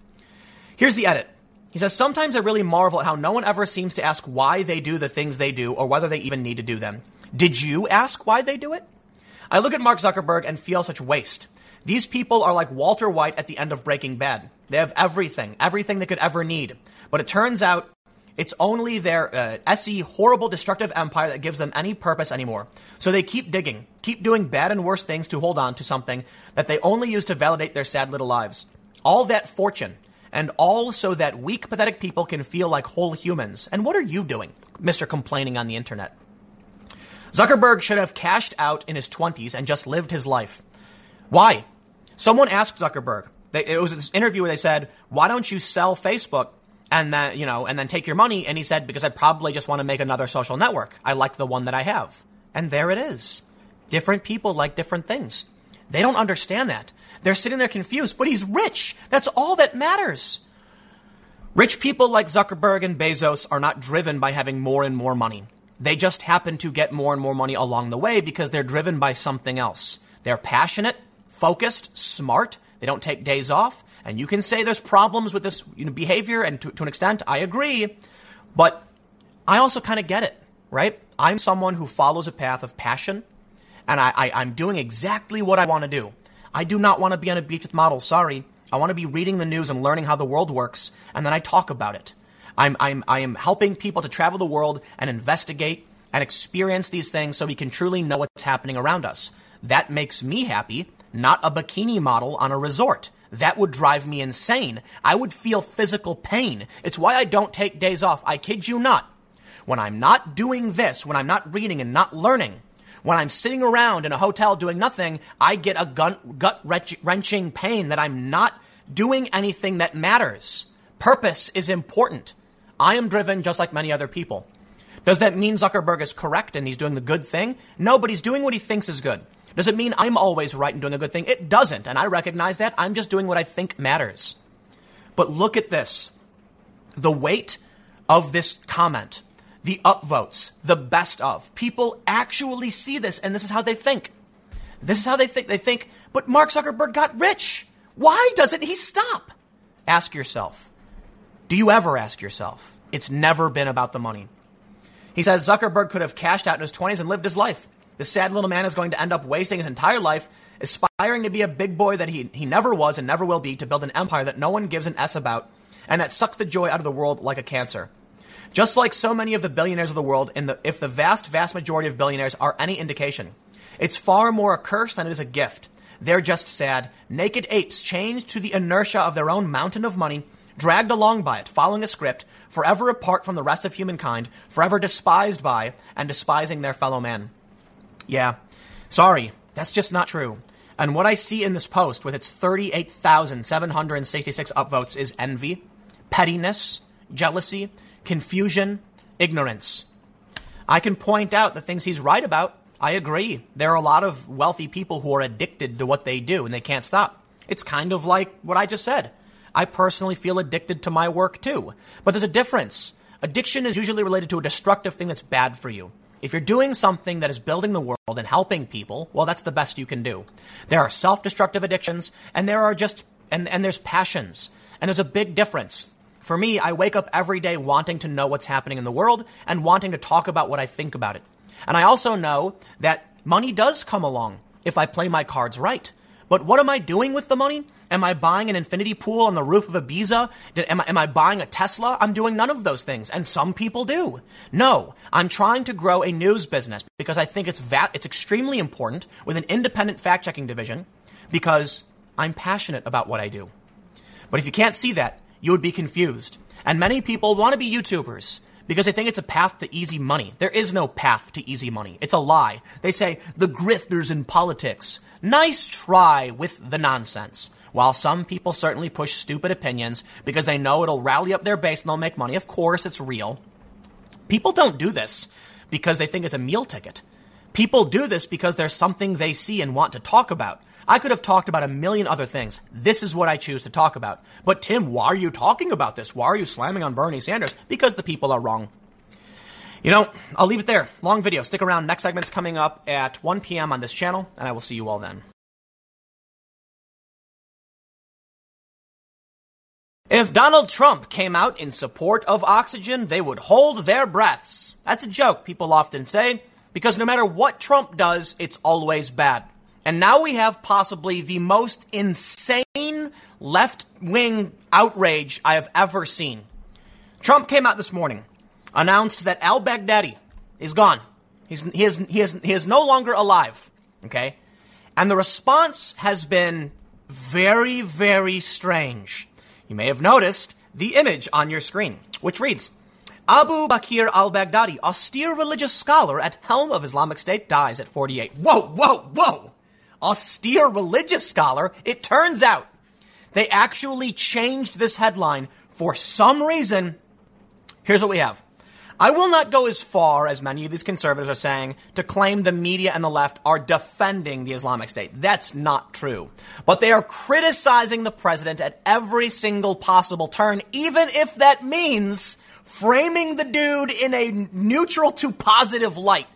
Here's the edit. He says, Sometimes I really marvel at how no one ever seems to ask why they do the things they do or whether they even need to do them. Did you ask why they do it? I look at Mark Zuckerberg and feel such waste. These people are like Walter White at the end of Breaking Bad. They have everything, everything they could ever need. But it turns out it's only their uh, SE horrible destructive empire that gives them any purpose anymore. So they keep digging, keep doing bad and worse things to hold on to something that they only use to validate their sad little lives. All that fortune, and all so that weak, pathetic people can feel like whole humans. And what are you doing, Mr. Complaining on the internet? Zuckerberg should have cashed out in his 20s and just lived his life. Why? Someone asked Zuckerberg, they, it was this interview where they said, why don't you sell Facebook and then, you know, and then take your money? And he said, because I probably just want to make another social network. I like the one that I have. And there it is. Different people like different things. They don't understand that. They're sitting there confused, but he's rich. That's all that matters. Rich people like Zuckerberg and Bezos are not driven by having more and more money. They just happen to get more and more money along the way because they're driven by something else. They're passionate, focused, smart. They don't take days off. And you can say there's problems with this you know, behavior, and to, to an extent, I agree. But I also kind of get it, right? I'm someone who follows a path of passion, and I, I, I'm doing exactly what I want to do. I do not want to be on a beach with models. Sorry. I want to be reading the news and learning how the world works, and then I talk about it. I'm, I'm, I am helping people to travel the world and investigate and experience these things so we can truly know what's happening around us. That makes me happy, not a bikini model on a resort. That would drive me insane. I would feel physical pain. It's why I don't take days off. I kid you not. When I'm not doing this, when I'm not reading and not learning, when I'm sitting around in a hotel doing nothing, I get a gut wrenching pain that I'm not doing anything that matters. Purpose is important. I am driven just like many other people. Does that mean Zuckerberg is correct and he's doing the good thing? No, but he's doing what he thinks is good. Does it mean I'm always right and doing a good thing? It doesn't, and I recognize that. I'm just doing what I think matters. But look at this. the weight of this comment, the upvotes, the best of. People actually see this, and this is how they think. This is how they think. They think, but Mark Zuckerberg got rich. Why doesn't he stop? Ask yourself. Do you ever ask yourself? It's never been about the money. He says Zuckerberg could have cashed out in his 20s and lived his life. The sad little man is going to end up wasting his entire life aspiring to be a big boy that he, he never was and never will be, to build an empire that no one gives an S about, and that sucks the joy out of the world like a cancer. Just like so many of the billionaires of the world, the, if the vast, vast majority of billionaires are any indication, it's far more a curse than it is a gift. They're just sad, naked apes chained to the inertia of their own mountain of money, dragged along by it, following a script, forever apart from the rest of humankind, forever despised by and despising their fellow man. Yeah, sorry, that's just not true. And what I see in this post with its 38,766 upvotes is envy, pettiness, jealousy, confusion, ignorance. I can point out the things he's right about. I agree. There are a lot of wealthy people who are addicted to what they do and they can't stop. It's kind of like what I just said. I personally feel addicted to my work too. But there's a difference. Addiction is usually related to a destructive thing that's bad for you. If you're doing something that is building the world and helping people, well, that's the best you can do. There are self-destructive addictions and there are just, and, and there's passions. And there's a big difference. For me, I wake up every day wanting to know what's happening in the world and wanting to talk about what I think about it. And I also know that money does come along if I play my cards right. But what am I doing with the money? Am I buying an infinity pool on the roof of Ibiza? Am I, am I buying a Tesla? I'm doing none of those things. And some people do. No, I'm trying to grow a news business because I think it's va- it's extremely important with an independent fact checking division because I'm passionate about what I do. But if you can't see that, you would be confused. And many people want to be YouTubers because they think it's a path to easy money. There is no path to easy money. It's a lie. They say the grifters in politics. Nice try with the nonsense. While some people certainly push stupid opinions because they know it'll rally up their base and they'll make money, of course it's real. People don't do this because they think it's a meal ticket. People do this because there's something they see and want to talk about. I could have talked about a million other things. This is what I choose to talk about. But Tim, why are you talking about this? Why are you slamming on Bernie Sanders? Because the people are wrong. You know, I'll leave it there. Long video. Stick around. Next segment's coming up at 1 p.m. on this channel, and I will see you all then. If Donald Trump came out in support of oxygen, they would hold their breaths. That's a joke people often say, because no matter what Trump does, it's always bad. And now we have possibly the most insane left wing outrage I have ever seen. Trump came out this morning, announced that al Baghdadi is gone. He's, he, is, he, is, he is no longer alive. Okay? And the response has been very, very strange. You may have noticed the image on your screen, which reads Abu Bakr al Baghdadi, austere religious scholar at helm of Islamic State, dies at 48. Whoa, whoa, whoa! Austere religious scholar? It turns out they actually changed this headline for some reason. Here's what we have I will not go as far as many of these conservatives are saying to claim the media and the left are defending the Islamic State. That's not true. But they are criticizing the president at every single possible turn, even if that means framing the dude in a neutral to positive light.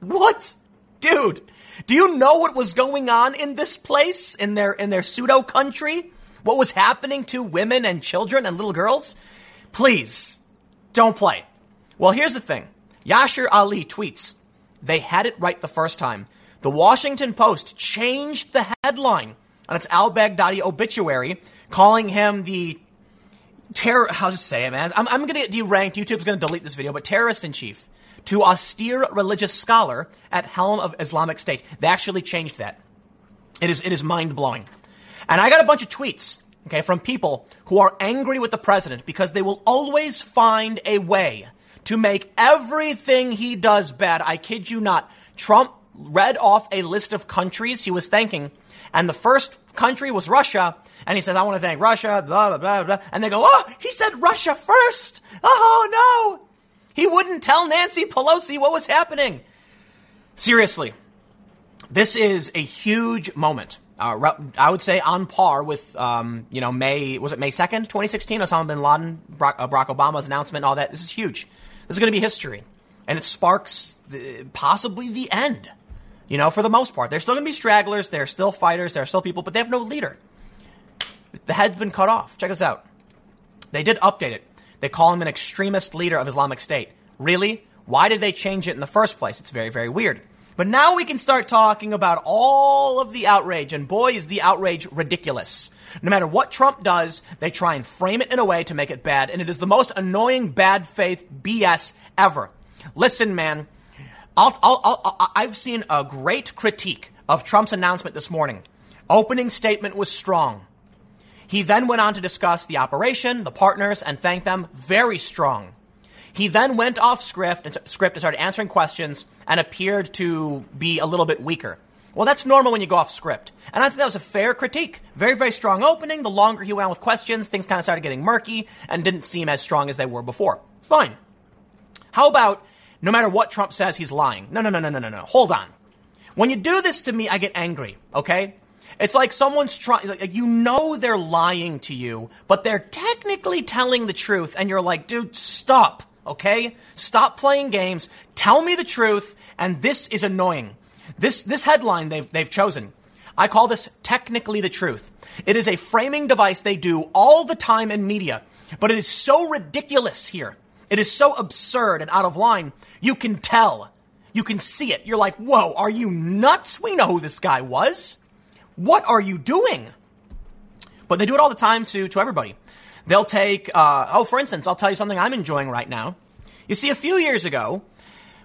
What? Dude, do you know what was going on in this place, in their, in their pseudo country? What was happening to women and children and little girls? Please, don't play. Well, here's the thing Yashar Ali tweets, they had it right the first time. The Washington Post changed the headline on its al Baghdadi obituary, calling him the terror. I'll just say it, man. I'm, I'm going to get deranked. YouTube's going to delete this video, but terrorist in chief to austere religious scholar at helm of Islamic State. They actually changed that. It is, it is mind blowing. And I got a bunch of tweets, okay, from people who are angry with the president because they will always find a way to make everything he does bad. I kid you not. Trump read off a list of countries he was thanking, and the first country was Russia, and he says, I want to thank Russia, blah, blah, blah, blah. And they go, oh, he said Russia first. Oh, no. He wouldn't tell Nancy Pelosi what was happening. Seriously, this is a huge moment Uh, I would say on par with, um, you know, May, was it May 2nd, 2016? Osama bin Laden, Barack, uh, Barack Obama's announcement, all that. This is huge. This is going to be history. And it sparks the, possibly the end, you know, for the most part. There's still going to be stragglers. There are still fighters. There are still people, but they have no leader. The head's been cut off. Check this out. They did update it. They call him an extremist leader of Islamic State. Really? Why did they change it in the first place? It's very, very weird. But now we can start talking about all of the outrage, and boy, is the outrage ridiculous. No matter what Trump does, they try and frame it in a way to make it bad, and it is the most annoying bad faith BS ever. Listen, man, i have seen a great critique of Trump's announcement this morning. Opening statement was strong. He then went on to discuss the operation, the partners, and thank them. Very strong. He then went off script and, script and started answering questions and appeared to be a little bit weaker. Well, that's normal when you go off script. And I think that was a fair critique. Very, very strong opening. The longer he went on with questions, things kind of started getting murky and didn't seem as strong as they were before. Fine. How about no matter what Trump says, he's lying? No, no, no, no, no, no, no. Hold on. When you do this to me, I get angry, okay? It's like someone's trying, like, you know they're lying to you, but they're technically telling the truth, and you're like, dude, stop okay? Stop playing games. Tell me the truth. And this is annoying. This, this headline they've, they've chosen. I call this technically the truth. It is a framing device they do all the time in media, but it is so ridiculous here. It is so absurd and out of line. You can tell. You can see it. You're like, whoa, are you nuts? We know who this guy was. What are you doing? But they do it all the time to, to everybody. They'll take, uh, oh, for instance, I'll tell you something I'm enjoying right now. You see, a few years ago,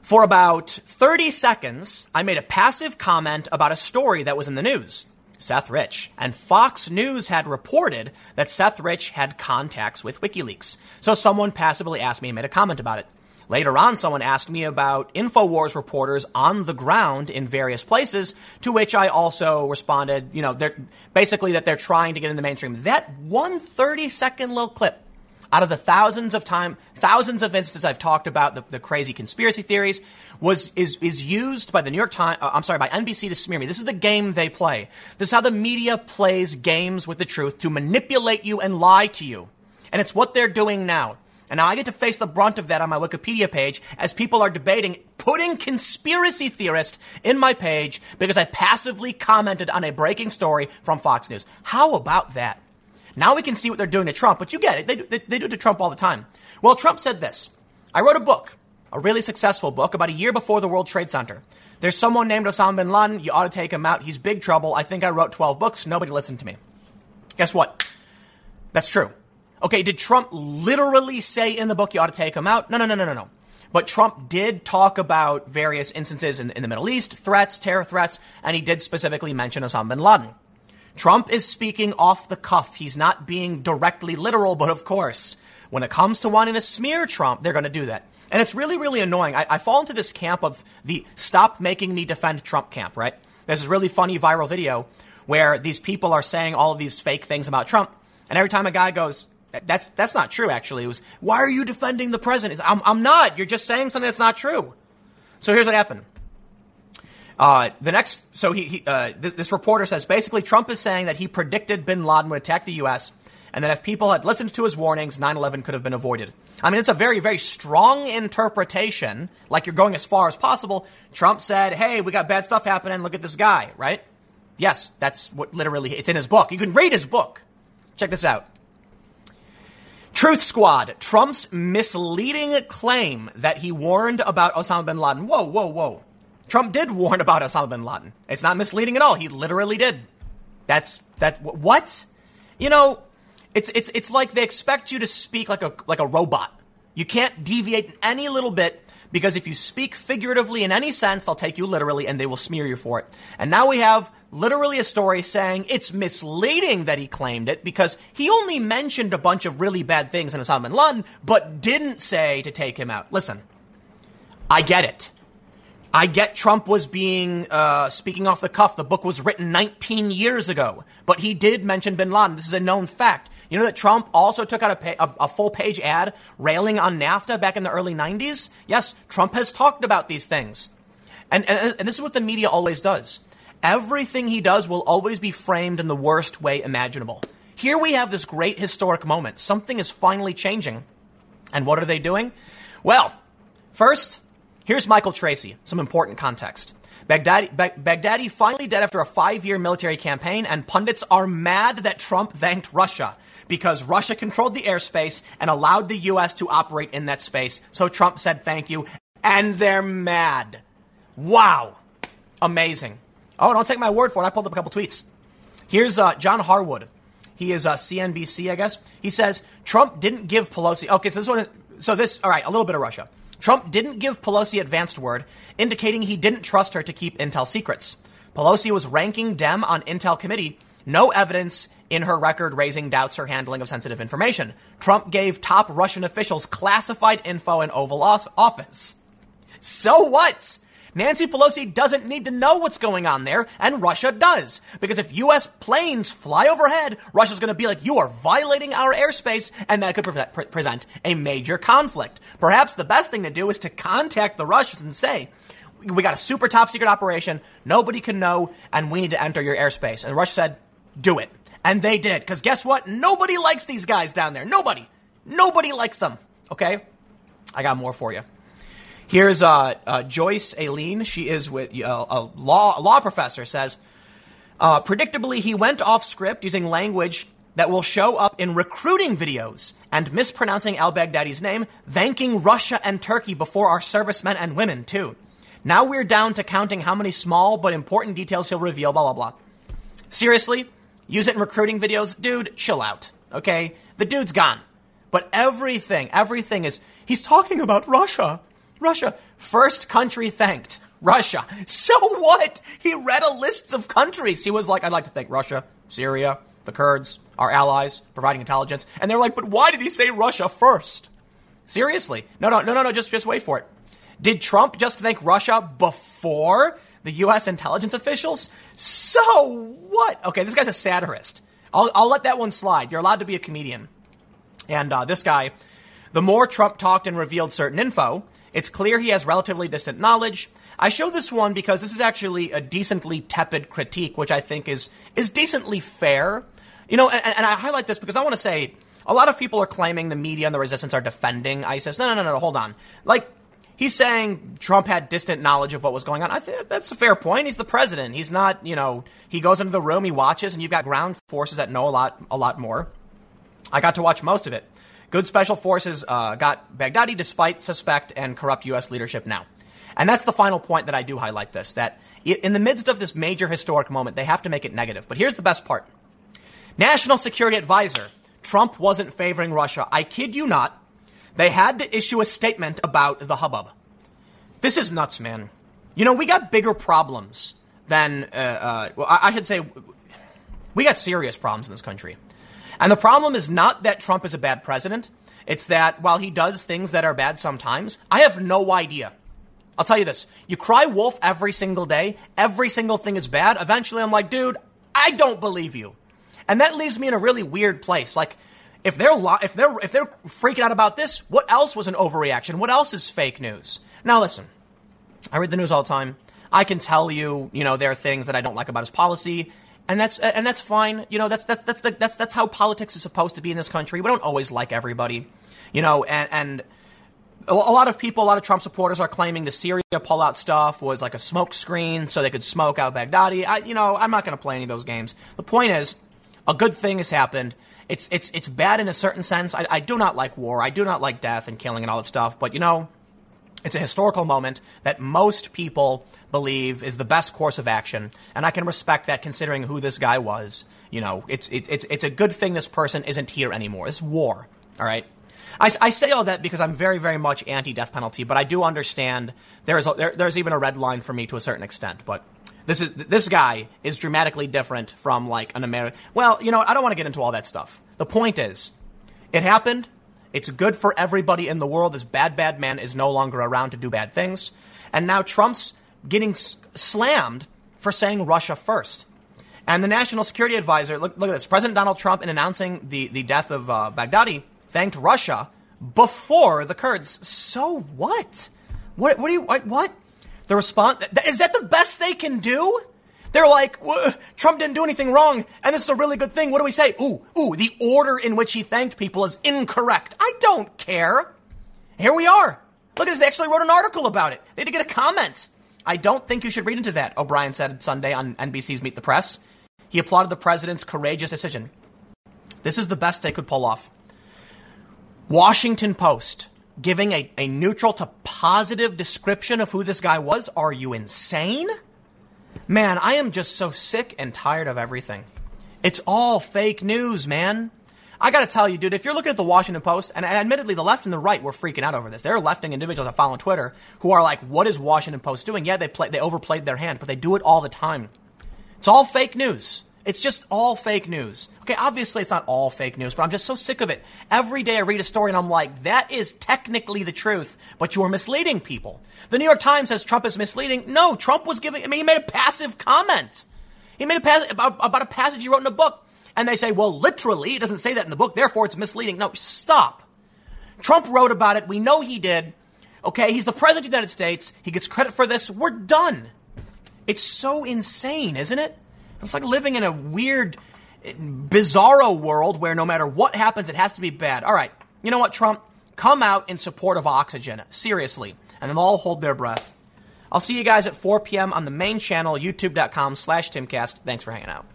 for about 30 seconds, I made a passive comment about a story that was in the news. Seth Rich. And Fox News had reported that Seth Rich had contacts with WikiLeaks. So someone passively asked me and made a comment about it. Later on, someone asked me about InfoWars reporters on the ground in various places, to which I also responded, you know, they're basically that they're trying to get in the mainstream. That one 30 second little clip out of the thousands of time, thousands of instances I've talked about the, the crazy conspiracy theories was, is, is used by the New York Times, uh, I'm sorry, by NBC to smear me. This is the game they play. This is how the media plays games with the truth to manipulate you and lie to you. And it's what they're doing now. And now I get to face the brunt of that on my Wikipedia page as people are debating putting conspiracy theorist in my page because I passively commented on a breaking story from Fox News. How about that? Now we can see what they're doing to Trump, but you get it. They do, they, they do it to Trump all the time. Well, Trump said this. I wrote a book, a really successful book, about a year before the World Trade Center. There's someone named Osama bin Laden. You ought to take him out. He's big trouble. I think I wrote 12 books. Nobody listened to me. Guess what? That's true. Okay, did Trump literally say in the book you ought to take him out? No, no, no, no, no, no. But Trump did talk about various instances in, in the Middle East, threats, terror threats, and he did specifically mention Osama bin Laden. Trump is speaking off the cuff. He's not being directly literal, but of course, when it comes to wanting to smear Trump, they're going to do that. And it's really, really annoying. I, I, fall into this camp of the stop making me defend Trump camp, right? There's this really funny viral video where these people are saying all of these fake things about Trump. And every time a guy goes, that's that's not true. Actually, it was why are you defending the president? I'm I'm not. You're just saying something that's not true. So here's what happened. Uh, the next, so he, he uh, th- this reporter says basically Trump is saying that he predicted Bin Laden would attack the U.S. and that if people had listened to his warnings, 9/11 could have been avoided. I mean, it's a very very strong interpretation. Like you're going as far as possible. Trump said, "Hey, we got bad stuff happening. Look at this guy." Right? Yes, that's what literally it's in his book. You can read his book. Check this out. Truth Squad, Trump's misleading claim that he warned about Osama bin Laden. Whoa, whoa, whoa. Trump did warn about Osama bin Laden. It's not misleading at all. He literally did. That's that what? You know, it's it's it's like they expect you to speak like a like a robot. You can't deviate any little bit because if you speak figuratively in any sense, they'll take you literally and they will smear you for it. And now we have literally a story saying it's misleading that he claimed it because he only mentioned a bunch of really bad things in Osama bin Laden, but didn't say to take him out. Listen, I get it. I get Trump was being uh, speaking off the cuff. The book was written 19 years ago, but he did mention Bin Laden. This is a known fact. You know that Trump also took out a, a, a full page ad railing on NAFTA back in the early 90s? Yes, Trump has talked about these things. And, and, and this is what the media always does. everything he does will always be framed in the worst way imaginable. Here we have this great historic moment. Something is finally changing. And what are they doing? Well, first, here's Michael Tracey, some important context. Baghdadi, Baghdadi finally dead after a five year military campaign, and pundits are mad that Trump thanked Russia because Russia controlled the airspace and allowed the U.S. to operate in that space. So Trump said thank you, and they're mad. Wow. Amazing. Oh, don't take my word for it. I pulled up a couple tweets. Here's uh, John Harwood. He is uh, CNBC, I guess. He says Trump didn't give Pelosi. Okay, so this one. So this. All right, a little bit of Russia. Trump didn't give Pelosi advanced word, indicating he didn't trust her to keep intel secrets. Pelosi was ranking Dem on Intel committee. No evidence in her record raising doubts her handling of sensitive information. Trump gave top Russian officials classified info in Oval Office. So what? Nancy Pelosi doesn't need to know what's going on there, and Russia does. Because if U.S. planes fly overhead, Russia's going to be like, you are violating our airspace, and that could pre- pre- present a major conflict. Perhaps the best thing to do is to contact the Russians and say, we got a super top secret operation, nobody can know, and we need to enter your airspace. And Russia said, do it. And they did. Because guess what? Nobody likes these guys down there. Nobody. Nobody likes them. Okay? I got more for you. Here's uh, uh, Joyce Alene. She is with uh, a law a law professor. Says, uh, predictably, he went off script using language that will show up in recruiting videos and mispronouncing al Baghdadi's name, thanking Russia and Turkey before our servicemen and women too. Now we're down to counting how many small but important details he'll reveal. Blah blah blah. Seriously, use it in recruiting videos? Dude, chill out. Okay? The dude's gone. But everything, everything is, he's talking about Russia. Russia. First country thanked. Russia. So what? He read a list of countries. He was like, I'd like to thank Russia, Syria, the Kurds, our allies, providing intelligence. And they're like, but why did he say Russia first? Seriously. No, no, no, no, no, just, just wait for it. Did Trump just thank Russia before the U.S. intelligence officials. So what? Okay, this guy's a satirist. I'll, I'll let that one slide. You're allowed to be a comedian. And uh, this guy, the more Trump talked and revealed certain info, it's clear he has relatively distant knowledge. I show this one because this is actually a decently tepid critique, which I think is is decently fair. You know, and, and I highlight this because I want to say a lot of people are claiming the media and the resistance are defending ISIS. No, no, no, no, hold on. Like he's saying Trump had distant knowledge of what was going on. I think that's a fair point. He's the president. He's not, you know, he goes into the room, he watches, and you've got ground forces that know a lot, a lot more. I got to watch most of it. Good special forces uh, got Baghdadi despite suspect and corrupt U.S. leadership now. And that's the final point that I do highlight this that in the midst of this major historic moment, they have to make it negative. But here's the best part National Security Advisor, Trump wasn't favoring Russia. I kid you not. They had to issue a statement about the hubbub. This is nuts, man. You know, we got bigger problems than, uh, uh, well, I, I should say, we got serious problems in this country. And the problem is not that Trump is a bad president. It's that while he does things that are bad sometimes, I have no idea. I'll tell you this. You cry wolf every single day. Every single thing is bad. Eventually I'm like, dude, I don't believe you. And that leaves me in a really weird place. Like, if they're if they're if they're freaking out about this, what else was an overreaction? What else is fake news? Now listen, I read the news all the time. I can tell you, you know, there are things that I don't like about his policy, and that's and that's fine. You know, that's that's that's that's that's how politics is supposed to be in this country. We don't always like everybody, you know, and and a lot of people, a lot of Trump supporters are claiming the Syria pullout stuff was like a smoke screen so they could smoke out Baghdadi. I, you know, I'm not going to play any of those games. The point is, a good thing has happened. It's, it's, it's bad in a certain sense. I, I do not like war. I do not like death and killing and all that stuff. But, you know, it's a historical moment that most people believe is the best course of action. And I can respect that considering who this guy was. You know, it's, it's, it's a good thing this person isn't here anymore. It's war. All right. I, I, say all that because I'm very, very much anti-death penalty, but I do understand there is a, there, there's even a red line for me to a certain extent. But this is this guy is dramatically different from like an American. Well, you know, I don't want to get into all that stuff. The point is, it happened. It's good for everybody in the world. This bad, bad man is no longer around to do bad things, and now Trump's getting slammed for saying Russia first. And the National Security Advisor, look, look at this. President Donald Trump, in announcing the, the death of uh, Baghdadi, thanked Russia before the Kurds. So what? What, what do you, what? what? The response is that the best they can do? They're like, Trump didn't do anything wrong, and this is a really good thing. What do we say? Ooh, ooh, the order in which he thanked people is incorrect. I don't care. Here we are. Look at this. They actually wrote an article about it. They had to get a comment. I don't think you should read into that, O'Brien said Sunday on NBC's Meet the Press. He applauded the president's courageous decision. This is the best they could pull off. Washington Post giving a, a neutral to positive description of who this guy was. Are you insane? Man, I am just so sick and tired of everything. It's all fake news, man. I gotta tell you, dude, if you're looking at the Washington Post, and, admittedly, the left and the right were freaking out over this. There are left-wing individuals I follow on Twitter who are like, "What is Washington Post doing?" Yeah, they play, they overplayed their hand, but they do it all the time. It's all fake news. It's just all fake news. Okay, obviously it's not all fake news, but I'm just so sick of it. Every day I read a story and I'm like, that is technically the truth, but you're misleading people. The New York Times says Trump is misleading. No, Trump was giving, I mean, he made a passive comment. He made a pass about, about a passage he wrote in a book. And they say, well, literally, it doesn't say that in the book, therefore it's misleading. No, stop. Trump wrote about it. We know he did. Okay, he's the president of the United States. He gets credit for this. We're done. It's so insane, isn't it? It's like living in a weird, bizarro world where no matter what happens, it has to be bad. All right, you know what, Trump? Come out in support of oxygen. Seriously. And then all hold their breath. I'll see you guys at 4 p.m. on the main channel, youtube.com slash timcast. Thanks for hanging out.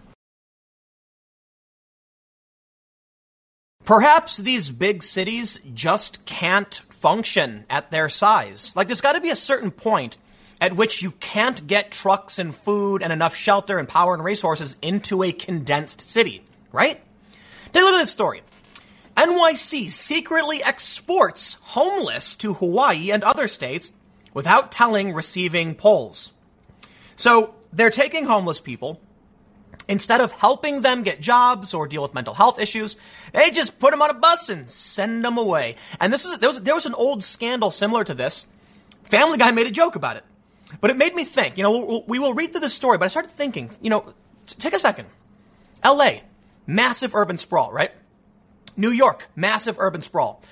Perhaps these big cities just can't function at their size. Like, there's got to be a certain point at which you can't get trucks and food and enough shelter and power and resources into a condensed city, right? Take a look at this story. NYC secretly exports homeless to Hawaii and other states without telling receiving pols. So they're taking homeless people. Instead of helping them get jobs or deal with mental health issues, they just put them on a bus and send them away. And this is there was, there was an old scandal similar to this. Family Guy made a joke about it. But it made me think, you know, we will read through the story, but I started thinking, you know, take a second. LA, massive urban sprawl, right? New York, massive urban sprawl.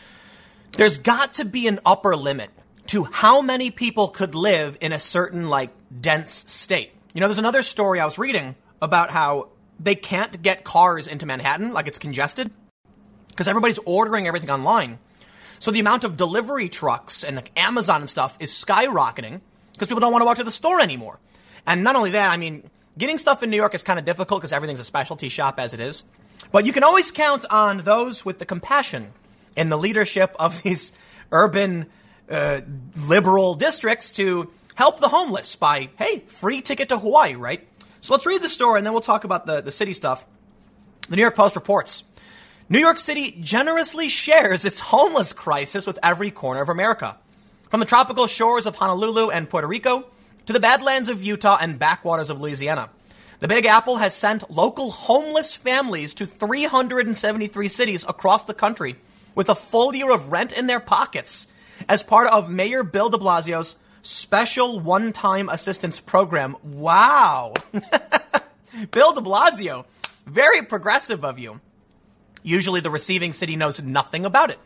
There's got to be an upper limit to how many people could live in a certain, like, dense state. You know, there's another story I was reading about how they can't get cars into Manhattan, like it's congested, because everybody's ordering everything online. So the amount of delivery trucks and like Amazon and stuff is skyrocketing because people don't want to walk to the store anymore. And not only that, I mean, getting stuff in New York is kind of difficult because everything's a specialty shop as it is. But you can always count on those with the compassion in the leadership of these urban uh, liberal districts to help the homeless by, hey, free ticket to Hawaii, right? So let's read the story and then we'll talk about the, the city stuff. The New York Post reports New York City generously shares its homeless crisis with every corner of America. From the tropical shores of Honolulu and Puerto Rico to the badlands of Utah and backwaters of Louisiana, the Big Apple has sent local homeless families to 373 cities across the country with a full year of rent in their pockets as part of Mayor Bill de Blasio's special one time assistance program. Wow. Bill de Blasio, very progressive of you. Usually the receiving city knows nothing about it.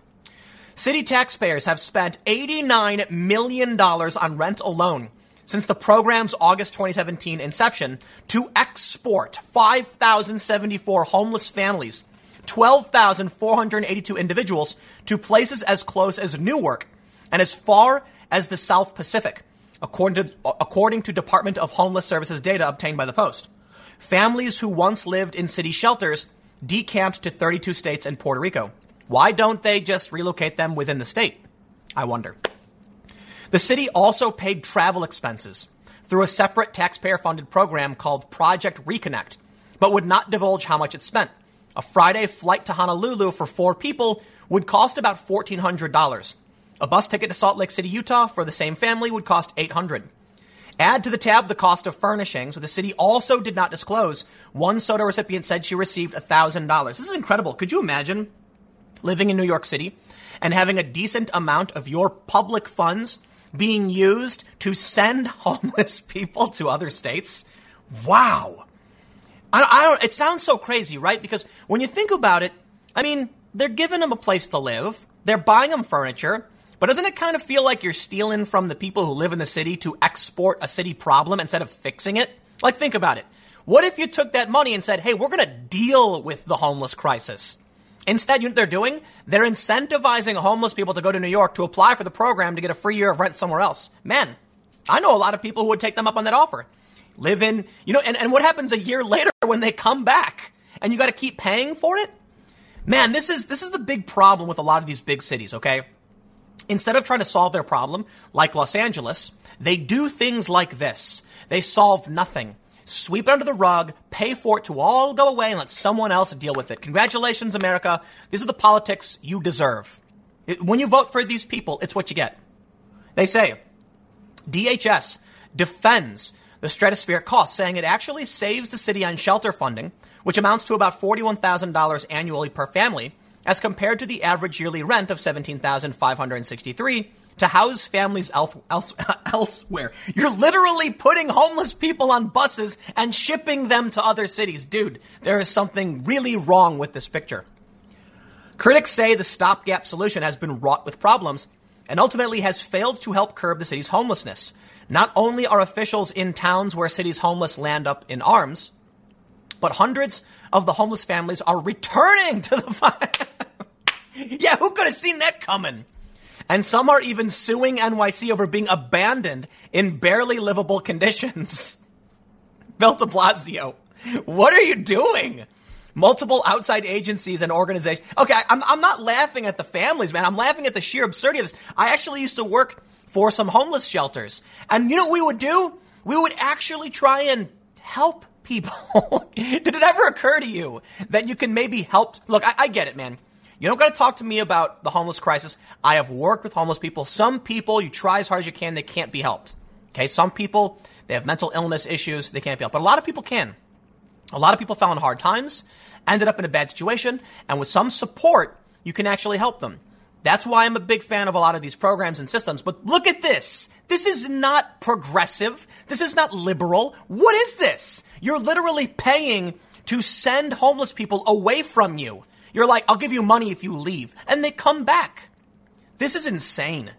City taxpayers have spent $89 million on rent alone since the program's August 2017 inception to export 5,074 homeless families, 12,482 individuals to places as close as Newark and as far as the South Pacific, according to, according to Department of Homeless Services data obtained by the Post. Families who once lived in city shelters decamped to 32 states and Puerto Rico. Why don't they just relocate them within the state? I wonder. The city also paid travel expenses through a separate taxpayer funded program called Project Reconnect, but would not divulge how much it spent. A Friday flight to Honolulu for four people would cost about $1,400. A bus ticket to Salt Lake City, Utah for the same family would cost 800. Add to the tab the cost of furnishings, the city also did not disclose. One SOTA recipient said she received $1,000. This is incredible. Could you imagine living in New York City and having a decent amount of your public funds being used to send homeless people to other states. Wow. I, I don't, it sounds so crazy, right? Because when you think about it, I mean, they're giving them a place to live. They're buying them furniture. But doesn't it kind of feel like you're stealing from the people who live in the city to export a city problem instead of fixing it? Like, think about it. What if you took that money and said, hey, we're going to deal with the homeless crisis? Instead, you know what they're doing? They're incentivizing homeless people to go to New York to apply for the program to get a free year of rent somewhere else. Man, I know a lot of people who would take them up on that offer. Live in, you know, and, and what happens a year later when they come back and you got to keep paying for it? Man, this is, this is the big problem with a lot of these big cities, okay? Instead of trying to solve their problem, like Los Angeles, they do things like this. They solve nothing sweep it under the rug, pay for it to all go away, and let someone else deal with it. Congratulations, America. These are the politics you deserve. When you vote for these people, it's what you get. They say DHS defends the stratospheric cost, saying it actually saves the city on shelter funding, which amounts to about $41,000 annually per family, as compared to the average yearly rent of 17,563 to house families else, else, elsewhere. You're literally putting homeless people on buses and shipping them to other cities. Dude, there is something really wrong with this picture. Critics say the stopgap solution has been wrought with problems and ultimately has failed to help curb the city's homelessness. Not only are officials in towns where cities homeless land up in arms, but hundreds of the homeless families are returning to the. yeah, who could have seen that coming? And some are even suing NYC over being abandoned in barely livable conditions. Bill de Blasio, what are you doing? Multiple outside agencies and organizations. Okay, I'm, I'm not laughing at the families, man. I'm laughing at the sheer absurdity of this. I actually used to work for some homeless shelters. And you know what we would do? We would actually try and help people. Did it ever occur to you that you can maybe help? Look, I, I get it, man. You don't got to talk to me about the homeless crisis. I have worked with homeless people. Some people, you try as hard as you can, they can't be helped. Okay, some people, they have mental illness issues, they can't be helped. But a lot of people can. A lot of people fell in hard times, ended up in a bad situation, and with some support, you can actually help them. That's why I'm a big fan of a lot of these programs and systems. But look at this. This is not progressive. This is not liberal. What is this? You're literally paying to send homeless people away from you. You're like, I'll give you money if you leave. And they come back. This is insane.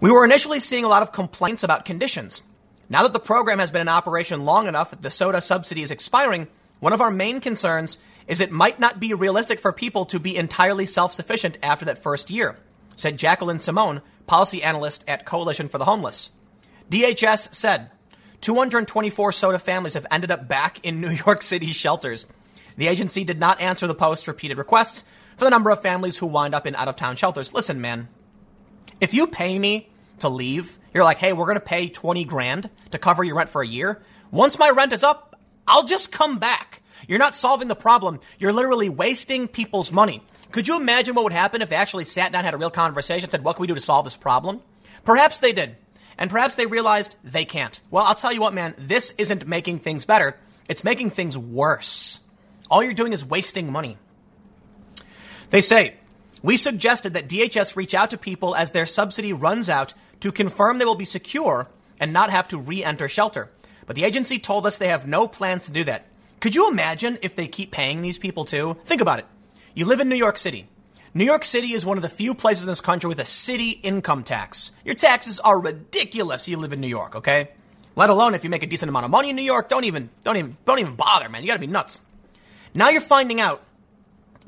We were initially seeing a lot of complaints about conditions. Now that the program has been in operation long enough that the SOTA subsidy is expiring, one of our main concerns is it might not be realistic for people to be entirely self sufficient after that first year, said Jacqueline Simone, policy analyst at Coalition for the Homeless. DHS said 224 SOTA families have ended up back in New York City shelters. The agency did not answer the post's repeated requests for the number of families who wind up in out of town shelters. Listen, man, if you pay me to leave, you're like, hey, we're going to pay 20 grand to cover your rent for a year. Once my rent is up, I'll just come back. You're not solving the problem. You're literally wasting people's money. Could you imagine what would happen if they actually sat down, had a real conversation, said, what can we do to solve this problem? Perhaps they did. And perhaps they realized they can't. Well, I'll tell you what, man, this isn't making things better. It's making things worse. All you're doing is wasting money. They say, we suggested that DHS reach out to people as their subsidy runs out to confirm they will be secure and not have to re enter shelter. But the agency told us they have no plans to do that. Could you imagine if they keep paying these people too? Think about it. You live in New York City. New York City is one of the few places in this country with a city income tax. Your taxes are ridiculous. You live in New York, okay? Let alone if you make a decent amount of money in New York, don't even, don't even, don't even bother, man. You gotta be nuts. Now you're finding out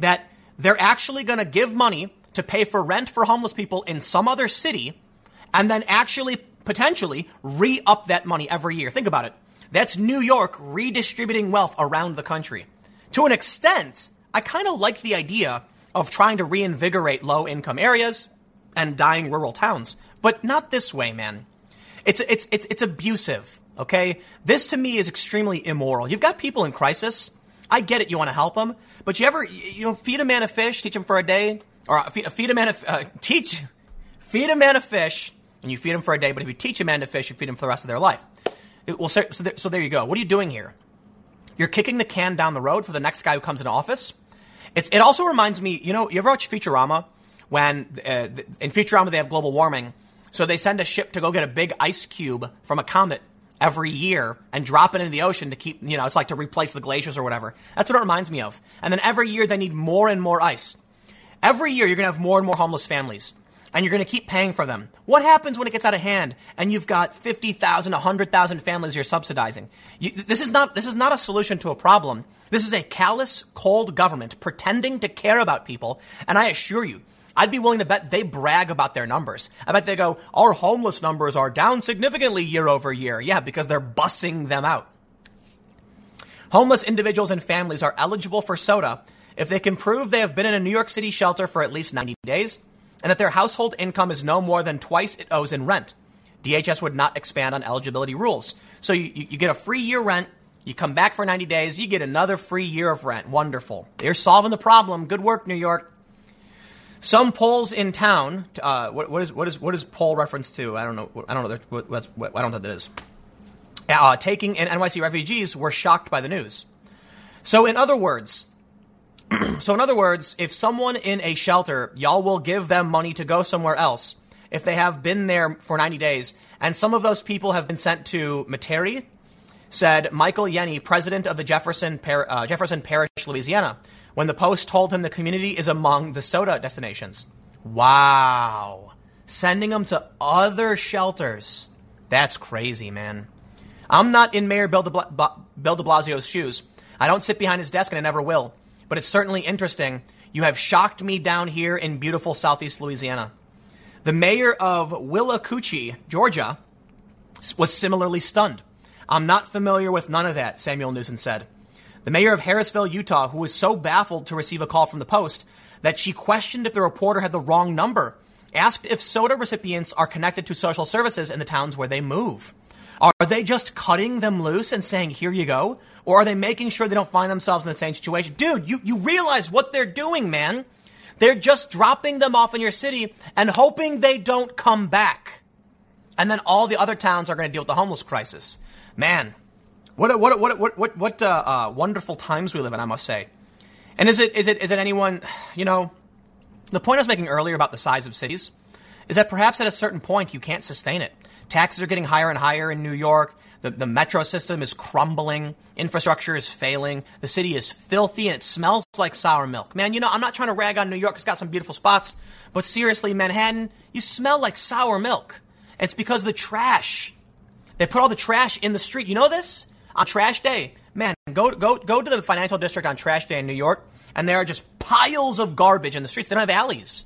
that they're actually going to give money to pay for rent for homeless people in some other city and then actually potentially re up that money every year. Think about it. That's New York redistributing wealth around the country. To an extent, I kind of like the idea of trying to reinvigorate low income areas and dying rural towns, but not this way, man. It's, it's, it's, it's abusive, okay? This to me is extremely immoral. You've got people in crisis I get it. You want to help them, but you ever you know feed a man a fish, teach him for a day, or feed, feed a man a uh, teach feed a man a fish, and you feed him for a day. But if you teach a man to fish, you feed him for the rest of their life. It, well, so, so, there, so there you go. What are you doing here? You're kicking the can down the road for the next guy who comes into office. It's, it also reminds me, you know, you ever watch Futurama? When uh, in Futurama they have global warming, so they send a ship to go get a big ice cube from a comet every year and drop it into the ocean to keep, you know, it's like to replace the glaciers or whatever. That's what it reminds me of. And then every year they need more and more ice. Every year you're going to have more and more homeless families. and you're going to keep paying for them. What happens when it gets out of hand and you've got 50,000, 100,000 families you're subsidizing? You, this, is not, this is not a solution to a problem. This is a callous, cold government pretending to care about people. And I assure you, I'd be willing to bet they brag about their numbers. I bet they go, our homeless numbers are down significantly year over year. Yeah, because they're bussing them out. Homeless individuals and families are eligible for SOTA if they can prove they have been in a New York City shelter for at least 90 days and that their household income is no more than twice it owes in rent. DHS would not expand on eligibility rules. So you, you get a free year rent, you come back for 90 days, you get another free year of rent. Wonderful. They're solving the problem. Good work, New York. Some polls in town. Uh, what, what is what is what is poll reference to? I don't know. I don't know. What, what, I don't know what that is. Uh, taking in NYC refugees were shocked by the news. So, in other words, so, in other words, if someone in a shelter, y'all will give them money to go somewhere else if they have been there for 90 days, and some of those people have been sent to Metairie, said Michael Yenni, president of the Jefferson, Par- uh, Jefferson Parish, Louisiana, when the Post told him the community is among the SOTA destinations. Wow. Sending them to other shelters. That's crazy, man. I'm not in Mayor Bill de, Bla- Bill de Blasio's shoes. I don't sit behind his desk and I never will but it's certainly interesting. You have shocked me down here in beautiful southeast Louisiana. The mayor of Willacoochee, Georgia, was similarly stunned. I'm not familiar with none of that, Samuel Newsom said. The mayor of Harrisville, Utah, who was so baffled to receive a call from the Post that she questioned if the reporter had the wrong number, asked if SOTA recipients are connected to social services in the towns where they move. Are they just cutting them loose and saying, here you go? Or are they making sure they don't find themselves in the same situation? Dude, you, you realize what they're doing, man. They're just dropping them off in your city and hoping they don't come back. And then all the other towns are going to deal with the homeless crisis. Man, what what what what what what uh, uh, wonderful times we live in, I must say. And is it is it is it anyone? You know, the point I was making earlier about the size of cities is that perhaps at a certain point you can't sustain it. Taxes are getting higher and higher in New York. The, the metro system is crumbling. Infrastructure is failing. The city is filthy and it smells like sour milk. Man, you know, I'm not trying to rag on New York. It's got some beautiful spots. But seriously, Manhattan, you smell like sour milk. It's because the trash. They put all the trash in the street. You know this? On trash day. Man, go, go, go to the financial district on trash day in New York, and there are just piles of garbage in the streets. They don't have alleys.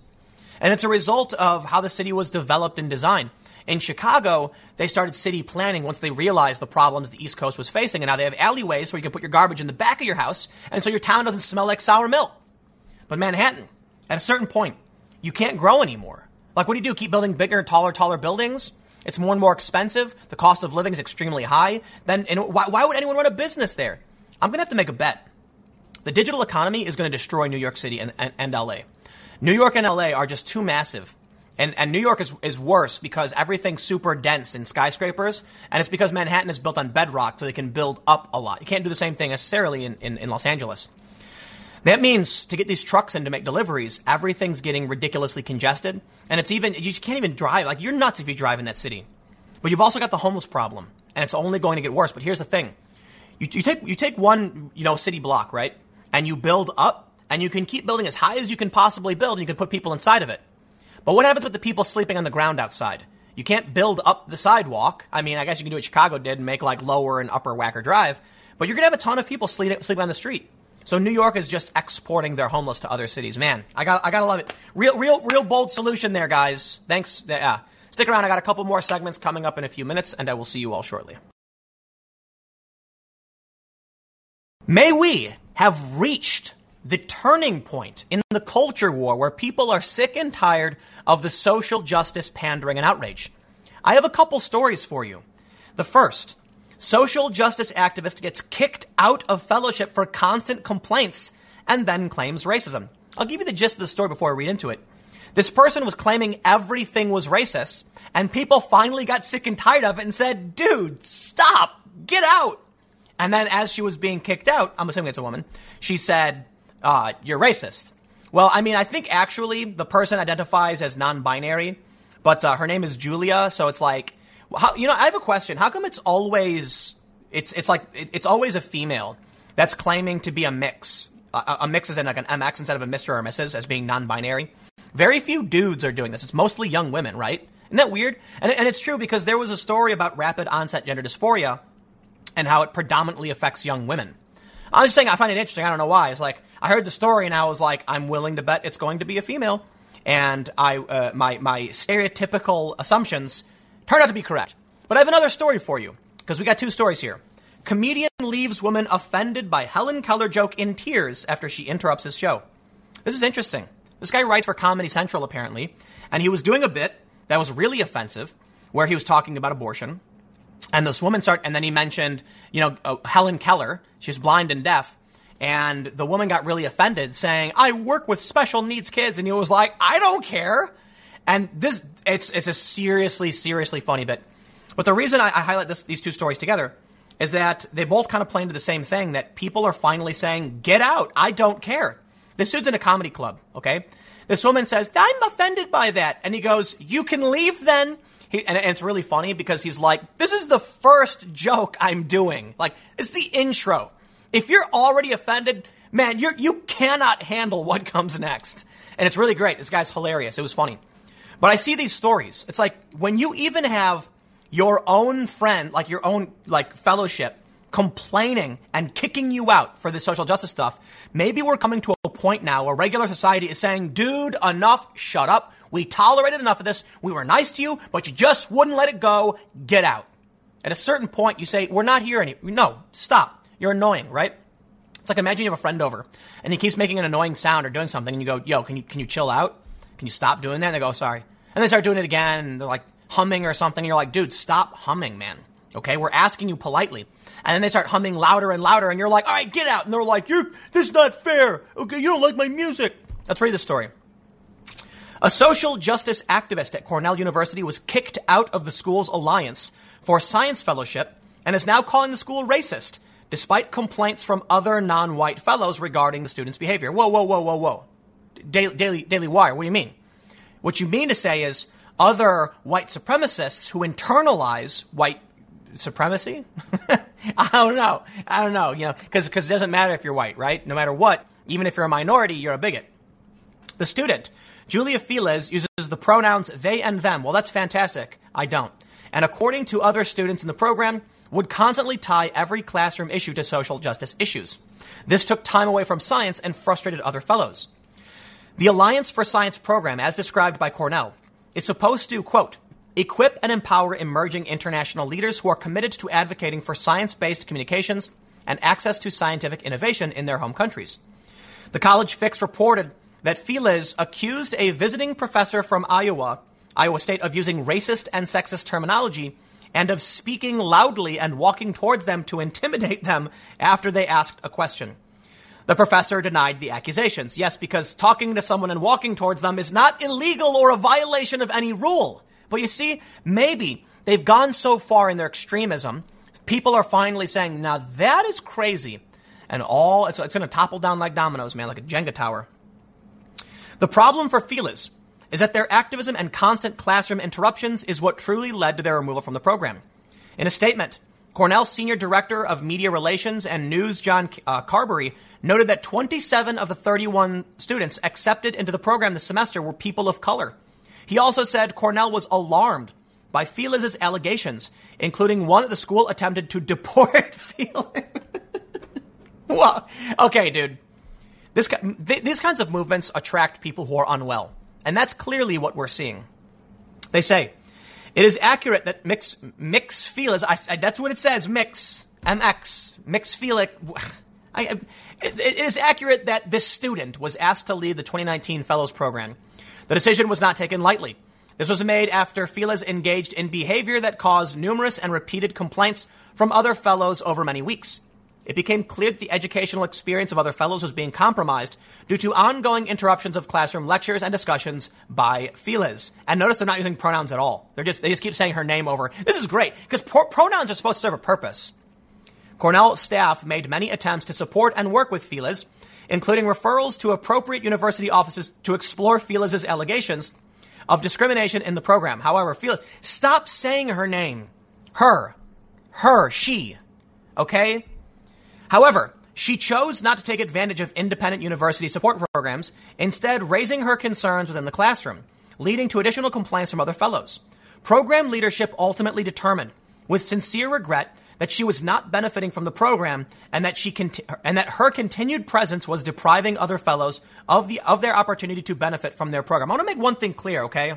And it's a result of how the city was developed and designed. In Chicago, they started city planning once they realized the problems the East Coast was facing. And now they have alleyways where you can put your garbage in the back of your house, and so your town doesn't smell like sour milk. But Manhattan, at a certain point, you can't grow anymore. Like, what do you do? Keep building bigger, and taller, taller buildings? It's more and more expensive. The cost of living is extremely high. Then, and why, why would anyone run a business there? I'm going to have to make a bet. The digital economy is going to destroy New York City and, and, and LA. New York and LA are just too massive and, and New York is, is worse because everything's super dense in skyscrapers, and it's because Manhattan is built on bedrock, so they can build up a lot. You can't do the same thing necessarily in, in, in Los Angeles. That means to get these trucks in to make deliveries, everything's getting ridiculously congested, and it's even you just can't even drive. Like you're nuts if you drive in that city. But you've also got the homeless problem, and it's only going to get worse. But here's the thing: you, you take you take one you know city block, right, and you build up, and you can keep building as high as you can possibly build, and you can put people inside of it. But what happens with the people sleeping on the ground outside? You can't build up the sidewalk. I mean, I guess you can do what Chicago did and make like lower and upper Wacker Drive, but you're going to have a ton of people sleeping on the street. So New York is just exporting their homeless to other cities. Man, I got I got to love it. Real real real bold solution there, guys. Thanks. Yeah. Stick around. I got a couple more segments coming up in a few minutes and I will see you all shortly. May we have reached the turning point in the culture war where people are sick and tired of the social justice pandering and outrage. I have a couple stories for you. The first, social justice activist gets kicked out of fellowship for constant complaints and then claims racism. I'll give you the gist of the story before I read into it. This person was claiming everything was racist, and people finally got sick and tired of it and said, dude, stop, get out. And then as she was being kicked out, I'm assuming it's a woman, she said, uh, you're racist. Well, I mean, I think actually the person identifies as non-binary, but uh, her name is Julia, so it's like, how, you know, I have a question. How come it's always it's it's like it, it's always a female that's claiming to be a mix? A, a mix is in like an MX instead of a Mr. or Mrs. as being non-binary. Very few dudes are doing this. It's mostly young women, right? Isn't that weird? And, and it's true because there was a story about rapid onset gender dysphoria and how it predominantly affects young women. I'm just saying I find it interesting. I don't know why. It's like I heard the story and I was like, I'm willing to bet it's going to be a female. And I, uh, my, my stereotypical assumptions turned out to be correct. But I have another story for you because we got two stories here. Comedian leaves woman offended by Helen Keller joke in tears after she interrupts his show. This is interesting. This guy writes for Comedy Central apparently, and he was doing a bit that was really offensive where he was talking about abortion. And this woman started, and then he mentioned, you know, uh, Helen Keller. She's blind and deaf. And the woman got really offended, saying, I work with special needs kids. And he was like, I don't care. And this, it's, it's a seriously, seriously funny bit. But the reason I, I highlight this, these two stories together is that they both kind of play into the same thing that people are finally saying, get out. I don't care. This dude's in a comedy club, okay? This woman says, I'm offended by that. And he goes, You can leave then. He, and, and it's really funny because he's like, This is the first joke I'm doing. Like, it's the intro. If you're already offended, man, you you cannot handle what comes next. And it's really great. This guy's hilarious. It was funny. But I see these stories. It's like when you even have your own friend, like your own like fellowship, complaining and kicking you out for this social justice stuff, maybe we're coming to a point now where regular society is saying, dude, enough, shut up. We tolerated enough of this. We were nice to you, but you just wouldn't let it go. Get out. At a certain point, you say, we're not here anymore. No, stop. You're annoying, right? It's like imagine you have a friend over and he keeps making an annoying sound or doing something and you go, yo, can you, can you chill out? Can you stop doing that? And they go, oh, sorry. And they start doing it again and they're like humming or something. You're like, dude, stop humming, man. Okay. We're asking you politely. And then they start humming louder and louder and you're like, all right, get out. And they're like, you're, this is not fair. Okay. You don't like my music. Let's read the story. A social justice activist at Cornell University was kicked out of the school's alliance for science fellowship and is now calling the school racist despite complaints from other non white fellows regarding the student's behavior. Whoa, whoa, whoa, whoa, whoa. Daily, Daily, Wire, what do you mean? What you mean to say is other white supremacists who internalize white supremacy? I don't know. I don't know, you know, because it doesn't matter if you're white, right? No matter what, even if you're a minority, you're a bigot. The student, Julia Feliz, uses the pronouns they and them. Well, that's fantastic. I don't. And according to other students in the program, would constantly tie every classroom issue to social justice issues. This took time away from science and frustrated other fellows. The Alliance for Science program, as described by Cornell, is supposed to, quote, equip and empower emerging international leaders who are committed to advocating for science based communications and access to scientific innovation in their home countries. The College Fix reported that Feliz accused a visiting professor from Iowa, Iowa State, of using racist and sexist terminology and of speaking loudly and walking towards them to intimidate them after they asked a question. The professor denied the accusations. Yes, because talking to someone and walking towards them is not illegal or a violation of any rule. But you see, maybe they've gone so far in their extremism, people are finally saying, now that is crazy. And all, it's, it's going to topple down like dominoes, man, like a Jenga tower. The problem for Feliz is that their activism and constant classroom interruptions is what truly led to their removal from the program. In a statement, Cornell's senior director of media relations and news, John uh, Carberry, noted that 27 of the 31 students accepted into the program this semester were people of color. He also said Cornell was alarmed by Feliz's allegations, including one that the school attempted to deport Feliz. well, okay, dude. This, th- these kinds of movements attract people who are unwell. And that's clearly what we're seeing. They say, it is accurate that mix, mix feel is, I, I, that's what it says, mix, MX, mix feel it, I, it, it is accurate that this student was asked to leave the 2019 Fellows Program. The decision was not taken lightly. This was made after Feliz engaged in behavior that caused numerous and repeated complaints from other fellows over many weeks it became clear that the educational experience of other fellows was being compromised due to ongoing interruptions of classroom lectures and discussions by Feliz. And notice they're not using pronouns at all. They're just, they just keep saying her name over. This is great because pro- pronouns are supposed to serve a purpose. Cornell staff made many attempts to support and work with Feliz, including referrals to appropriate university offices to explore Feliz's allegations of discrimination in the program. However, Feliz, stop saying her name. Her. Her. She. Okay? However, she chose not to take advantage of independent university support programs, instead, raising her concerns within the classroom, leading to additional complaints from other fellows. Program leadership ultimately determined, with sincere regret, that she was not benefiting from the program and that she conti- and that her continued presence was depriving other fellows of the of their opportunity to benefit from their program. I want to make one thing clear, okay?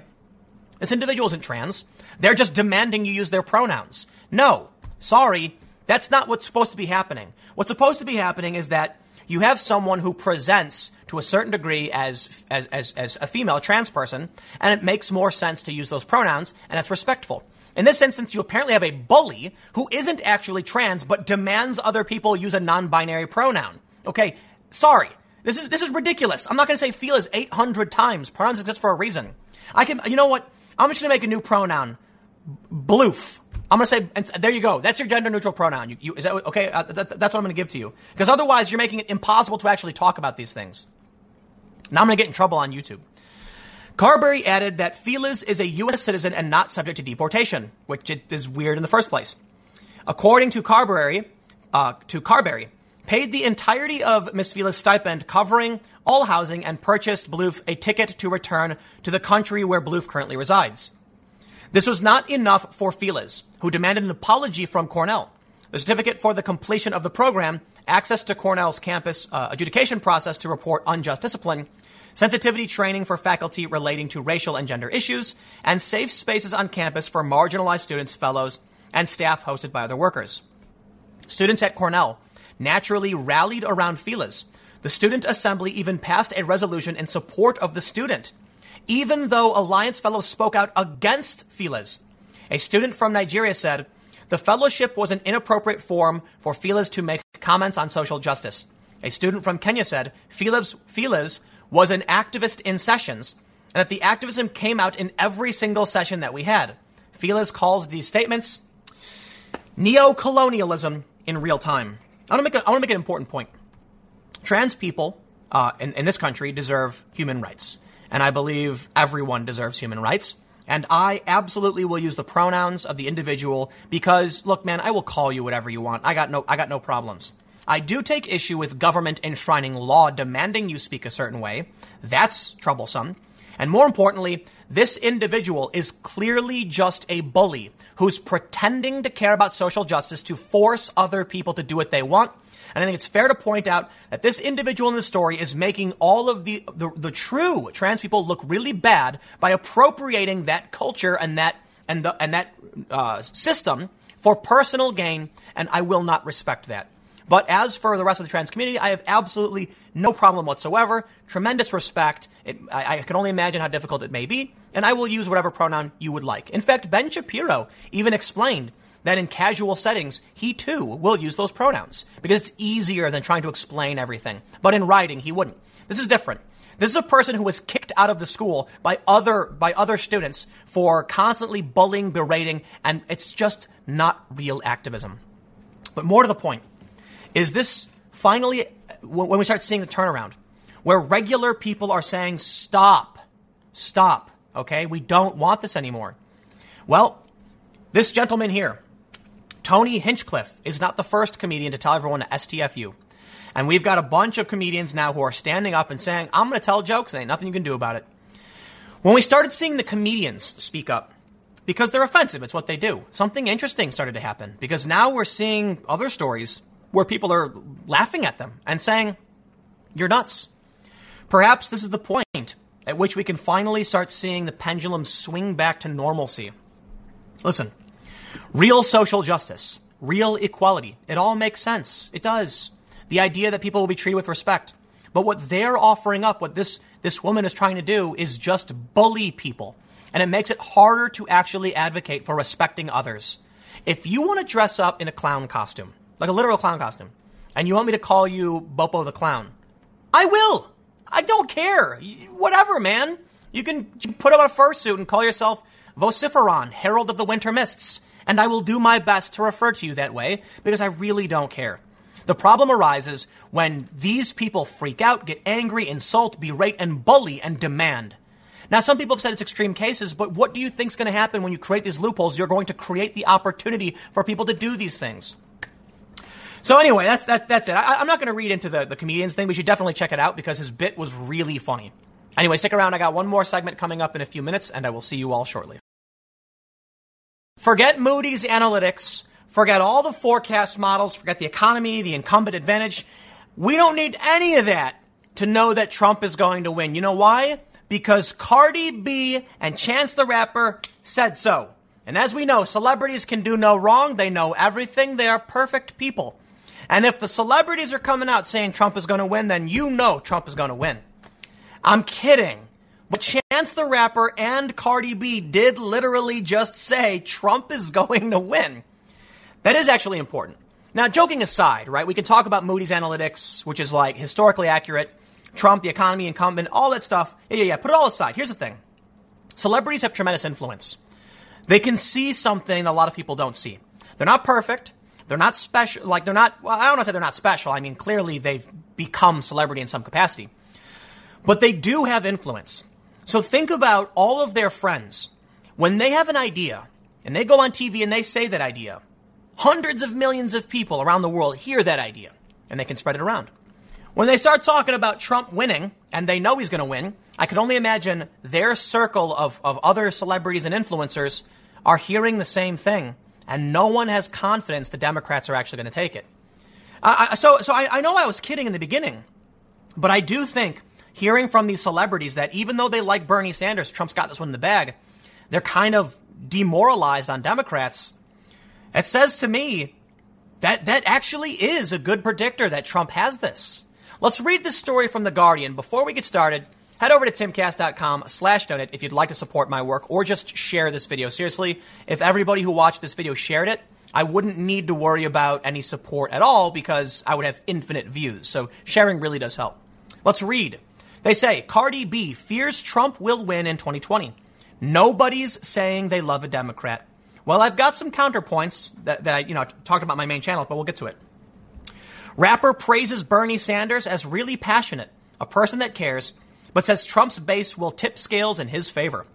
This individual isn't trans. They're just demanding you use their pronouns. No, sorry, that's not what's supposed to be happening. What's supposed to be happening is that you have someone who presents to a certain degree as, as, as, as a female trans person, and it makes more sense to use those pronouns, and it's respectful. In this instance, you apparently have a bully who isn't actually trans, but demands other people use a non-binary pronoun. Okay, sorry. This is, this is ridiculous. I'm not going to say feel as 800 times. Pronouns exist for a reason. I can, you know what? I'm just going to make a new pronoun. Bloof. I'm to say, there you go. That's your gender neutral pronoun. You, you, is that okay? Uh, that, that's what I'm to give to you. Because otherwise, you're making it impossible to actually talk about these things. Now I'm to get in trouble on YouTube. Carberry added that Felix is a U.S. citizen and not subject to deportation, which is weird in the first place. According to Carberry, uh, to Carberry, paid the entirety of Miss Felix's stipend, covering all housing, and purchased Bloof a ticket to return to the country where Bloof currently resides. This was not enough for Felix, who demanded an apology from Cornell. The certificate for the completion of the program, access to Cornell's campus uh, adjudication process to report unjust discipline, sensitivity training for faculty relating to racial and gender issues, and safe spaces on campus for marginalized students, fellows, and staff hosted by other workers. Students at Cornell naturally rallied around Felix. The student assembly even passed a resolution in support of the student even though Alliance Fellows spoke out against Felix. A student from Nigeria said, the fellowship was an inappropriate forum for Felix to make comments on social justice. A student from Kenya said, Felix, Felix was an activist in sessions, and that the activism came out in every single session that we had. Felix calls these statements neo-colonialism in real time. I want to make, a, I want to make an important point. Trans people uh, in, in this country deserve human rights and I believe everyone deserves human rights. And I absolutely will use the pronouns of the individual because, look, man, I will call you whatever you want. I got no, I got no problems. I do take issue with government enshrining law demanding you speak a certain way. That's troublesome. And more importantly, this individual is clearly just a bully who's pretending to care about social justice to force other people to do what they want and I think it's fair to point out that this individual in the story is making all of the, the, the true trans people look really bad by appropriating that culture and that, and the, and that uh, system for personal gain, and I will not respect that. But as for the rest of the trans community, I have absolutely no problem whatsoever. Tremendous respect. It, I, I, can only imagine how difficult it may be, and I will use whatever pronoun you would like. In fact, Ben Shapiro even explained that in casual settings, he too will use those pronouns because it's easier than trying to explain everything. But in writing, he wouldn't. This is different. This is a person who was kicked out of the school by other, by other students for constantly bullying, berating, and it's just not real activism. But more to the point, is this finally, when we start seeing the turnaround, where regular people are saying, stop, stop, okay, we don't want this anymore. Well, this gentleman here, Tony Hinchcliffe is not the first comedian to tell everyone to STFU. And we've got a bunch of comedians now who are standing up and saying, I'm going to tell jokes, there ain't nothing you can do about it. When we started seeing the comedians speak up, because they're offensive, it's what they do, something interesting started to happen. Because now we're seeing other stories where people are laughing at them and saying, You're nuts. Perhaps this is the point at which we can finally start seeing the pendulum swing back to normalcy. Listen, Real social justice, real equality, it all makes sense. It does. The idea that people will be treated with respect. But what they're offering up, what this, this woman is trying to do, is just bully people. And it makes it harder to actually advocate for respecting others. If you want to dress up in a clown costume, like a literal clown costume, and you want me to call you Bopo the Clown, I will. I don't care. Whatever, man. You can put on a fursuit and call yourself Vociferon, Herald of the Winter Mists and I will do my best to refer to you that way because I really don't care. The problem arises when these people freak out, get angry, insult, berate, and bully and demand. Now, some people have said it's extreme cases, but what do you think is going to happen when you create these loopholes? You're going to create the opportunity for people to do these things. So anyway, that's that's that's it. I, am not going to read into the the comedians thing. We should definitely check it out because his bit was really funny. Anyway, stick around. I got one more segment coming up in a few minutes, and I will see you all shortly. Forget Moody's analytics. Forget all the forecast models. Forget the economy, the incumbent advantage. We don't need any of that to know that Trump is going to win. You know why? Because Cardi B and Chance the Rapper said so. And as we know, celebrities can do no wrong. They know everything. They are perfect people. And if the celebrities are coming out saying Trump is going to win, then you know Trump is going to win. I'm kidding. But Chance the Rapper and Cardi B did literally just say Trump is going to win. That is actually important. Now, joking aside, right, we can talk about Moody's Analytics, which is like historically accurate, Trump, the economy, incumbent, all that stuff. Yeah, yeah, yeah. Put it all aside. Here's the thing celebrities have tremendous influence. They can see something a lot of people don't see. They're not perfect. They're not special. Like, they're not, well, I don't want to say they're not special. I mean, clearly they've become celebrity in some capacity. But they do have influence. So think about all of their friends. When they have an idea and they go on TV and they say that idea, hundreds of millions of people around the world hear that idea and they can spread it around. When they start talking about Trump winning and they know he's going to win, I can only imagine their circle of, of other celebrities and influencers are hearing the same thing and no one has confidence the Democrats are actually going to take it. Uh, so so I, I know I was kidding in the beginning, but I do think hearing from these celebrities that even though they like Bernie Sanders, Trump's got this one in the bag, they're kind of demoralized on Democrats. It says to me that that actually is a good predictor that Trump has this. Let's read this story from The Guardian. Before we get started, head over to timcast.com slash donate if you'd like to support my work or just share this video. Seriously, if everybody who watched this video shared it, I wouldn't need to worry about any support at all because I would have infinite views. So sharing really does help. Let's read. They say Cardi B fears Trump will win in 2020. Nobody's saying they love a Democrat. Well, I've got some counterpoints that, that I, you know, talked about my main channel, but we'll get to it. Rapper praises Bernie Sanders as really passionate, a person that cares, but says Trump's base will tip scales in his favor.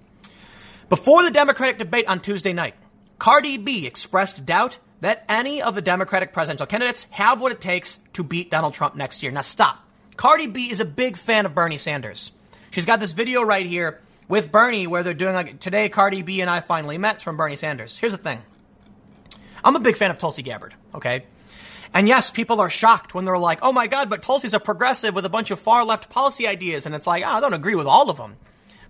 Before the Democratic debate on Tuesday night, Cardi B expressed doubt that any of the Democratic presidential candidates have what it takes to beat Donald Trump next year. Now, stop. Cardi B is a big fan of Bernie Sanders. She's got this video right here with Bernie where they're doing like today Cardi B and I finally met from Bernie Sanders. Here's the thing. I'm a big fan of Tulsi Gabbard, okay? And yes, people are shocked when they're like, "Oh my god, but Tulsi's a progressive with a bunch of far left policy ideas." And it's like, oh, "I don't agree with all of them."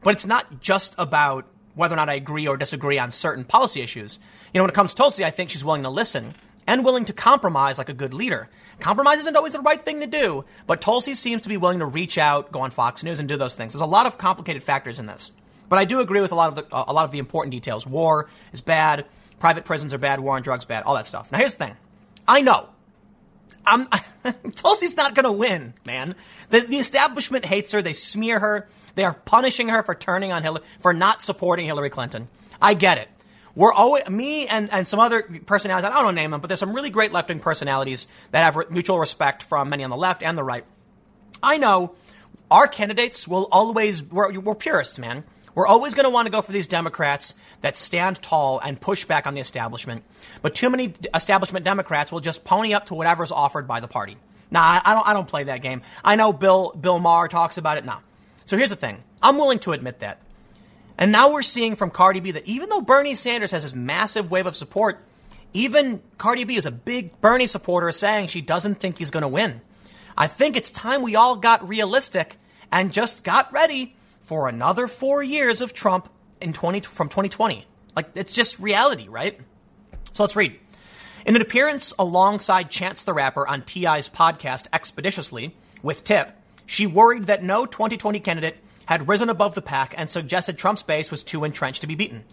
But it's not just about whether or not I agree or disagree on certain policy issues. You know, when it comes to Tulsi, I think she's willing to listen and willing to compromise like a good leader. Compromise isn't always the right thing to do, but Tulsi seems to be willing to reach out, go on Fox News, and do those things. There's a lot of complicated factors in this, but I do agree with a lot of the uh, a lot of the important details. War is bad, private prisons are bad, war on drugs bad, all that stuff. Now here's the thing, I know. I'm, Tulsi's not going to win, man. The, the establishment hates her. They smear her. They are punishing her for turning on Hillary, for not supporting Hillary Clinton. I get it. We're always, me and, and some other personalities, I don't know name them, but there's some really great left wing personalities that have mutual respect from many on the left and the right. I know our candidates will always, we're, we're purists, man. We're always going to want to go for these Democrats that stand tall and push back on the establishment. But too many establishment Democrats will just pony up to whatever's offered by the party. Nah, I don't, I don't play that game. I know Bill, Bill Maher talks about it. Nah. So here's the thing. I'm willing to admit that. And now we're seeing from Cardi B that even though Bernie Sanders has this massive wave of support, even Cardi B is a big Bernie supporter saying she doesn't think he's going to win. I think it's time we all got realistic and just got ready for another four years of Trump in 20, from 2020. Like, it's just reality, right? So let's read. In an appearance alongside Chance the Rapper on T.I.'s podcast Expeditiously with Tip, she worried that no 2020 candidate had risen above the pack and suggested Trump's base was too entrenched to be beaten.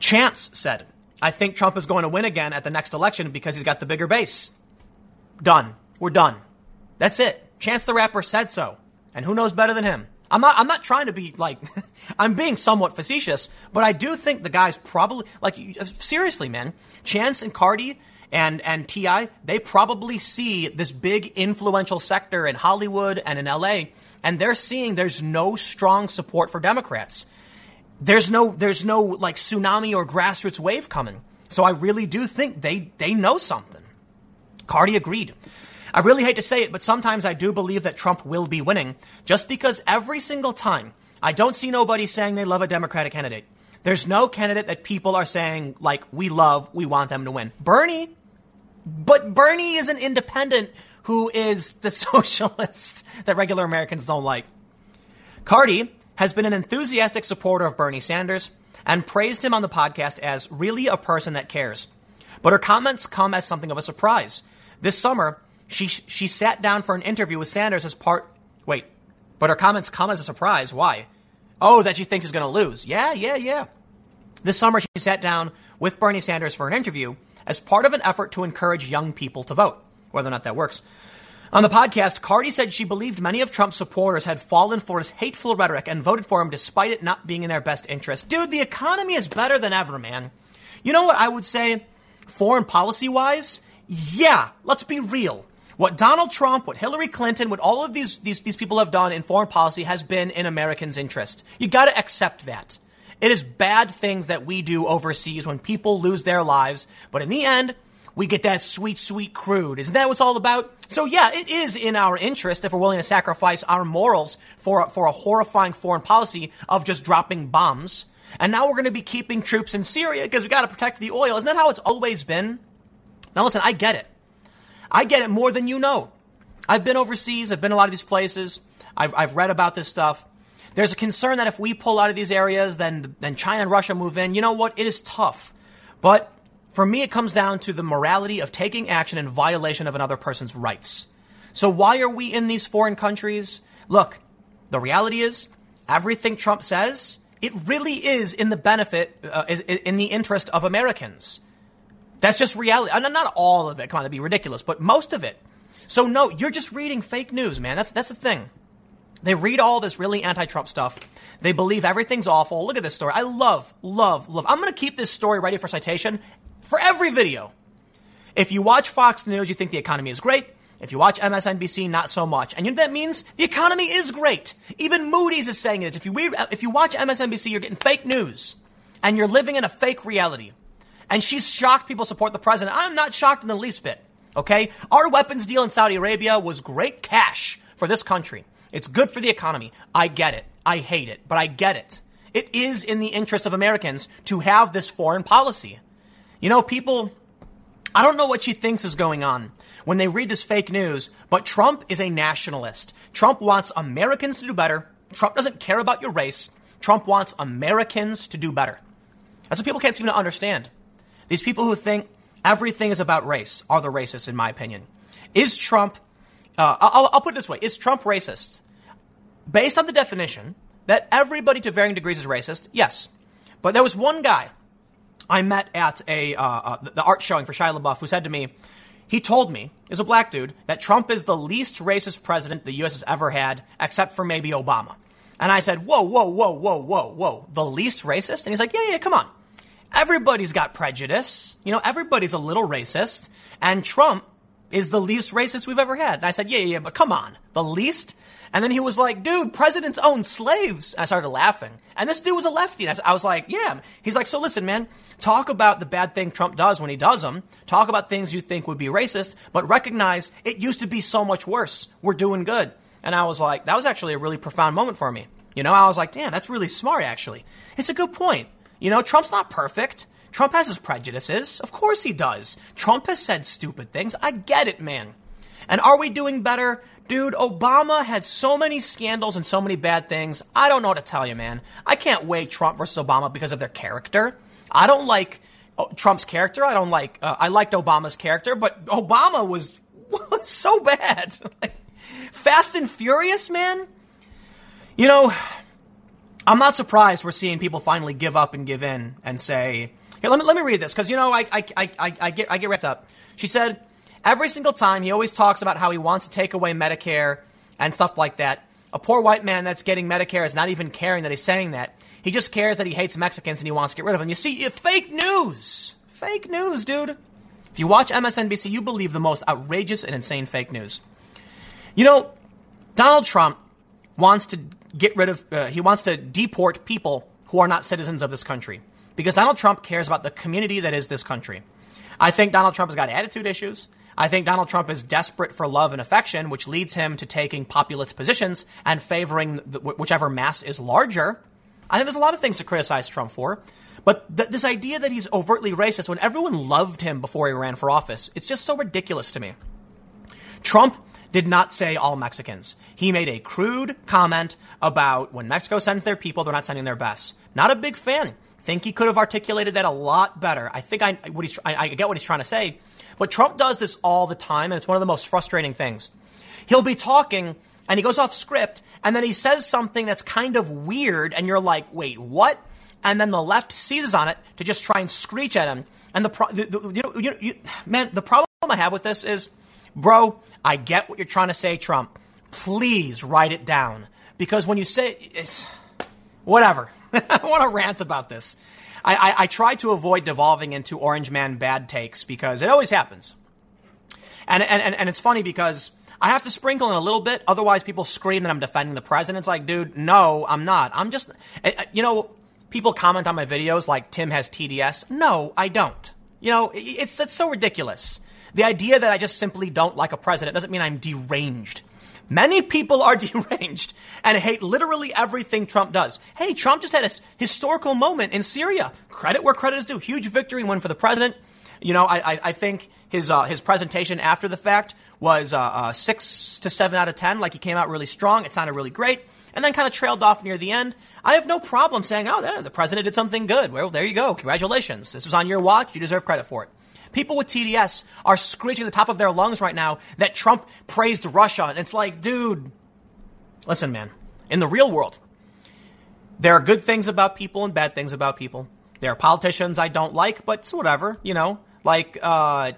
Chance said, I think Trump is going to win again at the next election because he's got the bigger base. Done. We're done. That's it. Chance the Rapper said so. And who knows better than him? I'm not, I'm not trying to be like, I'm being somewhat facetious, but I do think the guy's probably, like, uh, seriously, man, Chance and Cardi and, and T.I., they probably see this big influential sector in Hollywood and in LA and they're seeing there's no strong support for Democrats. There's no there's no like tsunami or grassroots wave coming. So I really do think they they know something. Cardi agreed. I really hate to say it, but sometimes I do believe that Trump will be winning just because every single time I don't see nobody saying they love a Democratic candidate. There's no candidate that people are saying, like, we love, we want them to win. Bernie, but Bernie is an independent who is the socialist that regular Americans don't like. Cardi has been an enthusiastic supporter of Bernie Sanders and praised him on the podcast as really a person that cares. But her comments come as something of a surprise. This summer, she, she sat down for an interview with Sanders as part. Wait, but her comments come as a surprise. Why? Oh, that she thinks he's going to lose. Yeah, yeah, yeah. This summer, she sat down with Bernie Sanders for an interview as part of an effort to encourage young people to vote, whether or not that works. On the podcast, Cardi said she believed many of Trump's supporters had fallen for his hateful rhetoric and voted for him despite it not being in their best interest. Dude, the economy is better than ever, man. You know what I would say, foreign policy wise? Yeah, let's be real. What Donald Trump, what Hillary Clinton, what all of these, these, these people have done in foreign policy has been in Americans' interest. You gotta accept that. It is bad things that we do overseas when people lose their lives, but in the end, we get that sweet, sweet crude. Isn't that what it's all about? So yeah, it is in our interest if we're willing to sacrifice our morals for, for a horrifying foreign policy of just dropping bombs. And now we're going to be keeping troops in Syria because we got to protect the oil. Isn't that how it's always been? Now listen, I get it. I get it more than you know. I've been overseas, I've been a lot of these places, I've, I've read about this stuff. There's a concern that if we pull out of these areas, then, then China and Russia move in. You know what? It is tough. But for me, it comes down to the morality of taking action in violation of another person's rights. So why are we in these foreign countries? Look, the reality is, everything Trump says, it really is in the benefit, uh, in the interest of Americans. That's just reality. Not all of it. Come on, that'd be ridiculous, but most of it. So no, you're just reading fake news, man. That's that's the thing. They read all this really anti-Trump stuff. They believe everything's awful. Look at this story. I love, love, love. I'm going to keep this story ready for citation for every video. If you watch Fox News, you think the economy is great. If you watch MSNBC, not so much. And you know that means? The economy is great. Even Moody's is saying it. If you, if you watch MSNBC, you're getting fake news. And you're living in a fake reality. And she's shocked people support the president. I'm not shocked in the least bit. Okay? Our weapons deal in Saudi Arabia was great cash for this country. It's good for the economy. I get it. I hate it, but I get it. It is in the interest of Americans to have this foreign policy. You know, people, I don't know what she thinks is going on when they read this fake news, but Trump is a nationalist. Trump wants Americans to do better. Trump doesn't care about your race. Trump wants Americans to do better. That's what people can't seem to understand. These people who think everything is about race are the racists, in my opinion. Is Trump, uh, I'll, I'll, put it this way, is Trump racist? Based on the definition that everybody to varying degrees is racist, yes. But there was one guy I met at a, uh, uh, the art showing for Shia LaBeouf who said to me, he told me, is a black dude, that Trump is the least racist president the U.S. has ever had, except for maybe Obama. And I said, whoa, whoa, whoa, whoa, whoa, whoa, the least racist? And he's like, yeah, yeah, come on. Everybody's got prejudice. You know, everybody's a little racist. And Trump is the least racist we've ever had. And I said, yeah, yeah, but come on. The least? And then he was like, dude, presidents own slaves. And I started laughing. And this dude was a lefty. And I was like, yeah. He's like, so listen, man, talk about the bad thing Trump does when he does them. Talk about things you think would be racist, but recognize it used to be so much worse. We're doing good. And I was like, that was actually a really profound moment for me. You know, I was like, damn, that's really smart, actually. It's a good point. You know, Trump's not perfect. Trump has his prejudices. Of course he does. Trump has said stupid things. I get it, man. And are we doing better? Dude, Obama had so many scandals and so many bad things. I don't know what to tell you, man. I can't weigh Trump versus Obama because of their character. I don't like uh, Trump's character. I don't like, uh, I liked Obama's character, but Obama was, was so bad. Fast and Furious, man. You know, I'm not surprised we're seeing people finally give up and give in and say, here, let me, let me read this, because, you know, I, I, I, I, get, I get wrapped up. She said, every single time he always talks about how he wants to take away Medicare and stuff like that. A poor white man that's getting Medicare is not even caring that he's saying that. He just cares that he hates Mexicans and he wants to get rid of them. You see, fake news. Fake news, dude. If you watch MSNBC, you believe the most outrageous and insane fake news. You know, Donald Trump wants to get rid of, uh, he wants to deport people who are not citizens of this country. Because Donald Trump cares about the community that is this country. I think Donald Trump has got attitude issues. I think Donald Trump is desperate for love and affection, which leads him to taking populist positions and favoring the, whichever mass is larger. I think there's a lot of things to criticize Trump for. But th- this idea that he's overtly racist when everyone loved him before he ran for office, it's just so ridiculous to me. Trump did not say all Mexicans. He made a crude comment about when Mexico sends their people, they're not sending their best. Not a big fan. Think he could have articulated that a lot better. I think I, what he's, I, I get what he's trying to say, but Trump does this all the time, and it's one of the most frustrating things. He'll be talking, and he goes off script, and then he says something that's kind of weird, and you're like, wait, what? And then the left seizes on it to just try and screech at him. And the, pro- the, the you know, you, you, man, the problem I have with this is Bro, I get what you're trying to say, Trump. Please write it down. Because when you say it's whatever, I want to rant about this. I, I, I, try to avoid devolving into Orange Man bad takes because it always happens. And, and, and it's funny because I have to sprinkle in a little bit, otherwise people scream that I'm defending the president. It's like, dude, no, I'm not. I'm just, eh, eh, you know, people comment on my videos like Tim has TDS. No, I don't. You know, it's, it's so ridiculous. The idea that I just simply don't like a president doesn't mean I'm deranged. Many people are deranged and hate literally everything Trump does. Hey, Trump just had a historical moment in Syria. Credit where credit is due. Huge victory win for the president. You know, I, I, think his uh, his presentation after the fact was uh, uh, six to seven out of ten. Like he came out really strong. It sounded really great, and then kind of trailed off near the end. I have no problem saying, "Oh, the president did something good." Well, there you go. Congratulations. This was on your watch. You deserve credit for it. People with TDS are screeching the top of their lungs right now that Trump praised Russia. And it's like, dude, listen, man, in the real world, there are good things about people and bad things about people. There are politicians I don't like, but it's whatever, you know. Like, uh,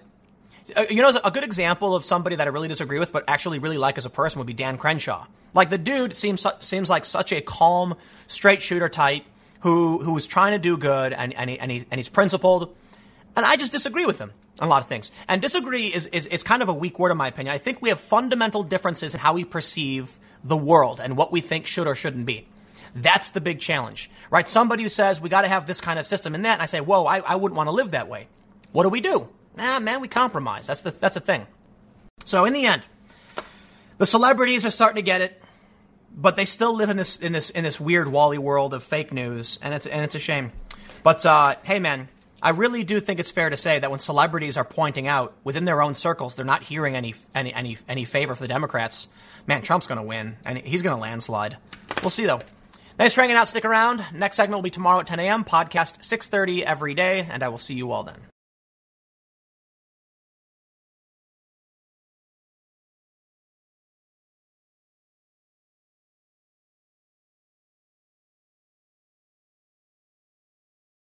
uh you know, a good example of somebody that I really disagree with, but actually really like as a person would be Dan Crenshaw. Like the dude seems seems like such a calm, straight shooter type who who is trying to do good and and, he, and, he, and he's principled. And I just disagree with him on a lot of things. And disagree is, is, is kind of a weak word in my opinion. I think we have fundamental differences in how we perceive the world and what we think should or shouldn't be. That's the big challenge, right? Somebody who says we got to have this kind of system and that, and I say, whoa, I, I wouldn't want to live that way. What do we do? Nah, man, we compromise. That's the, that's the thing. So in the end, the celebrities are starting to get it, but they still live in this, in this, in this weird Wally world of fake news, and it's, and it's a shame. But, uh, hey man, I really do think it's fair to say that when celebrities are pointing out within their own circles they're not hearing any any any, any favor for the Democrats, man, Trump's going to win and he's going to landslide. We'll see though. Thanks for hanging out. Stick around. Next segment will be tomorrow at 10 a.m. Podcast 6:30 every day, and I will see you all then.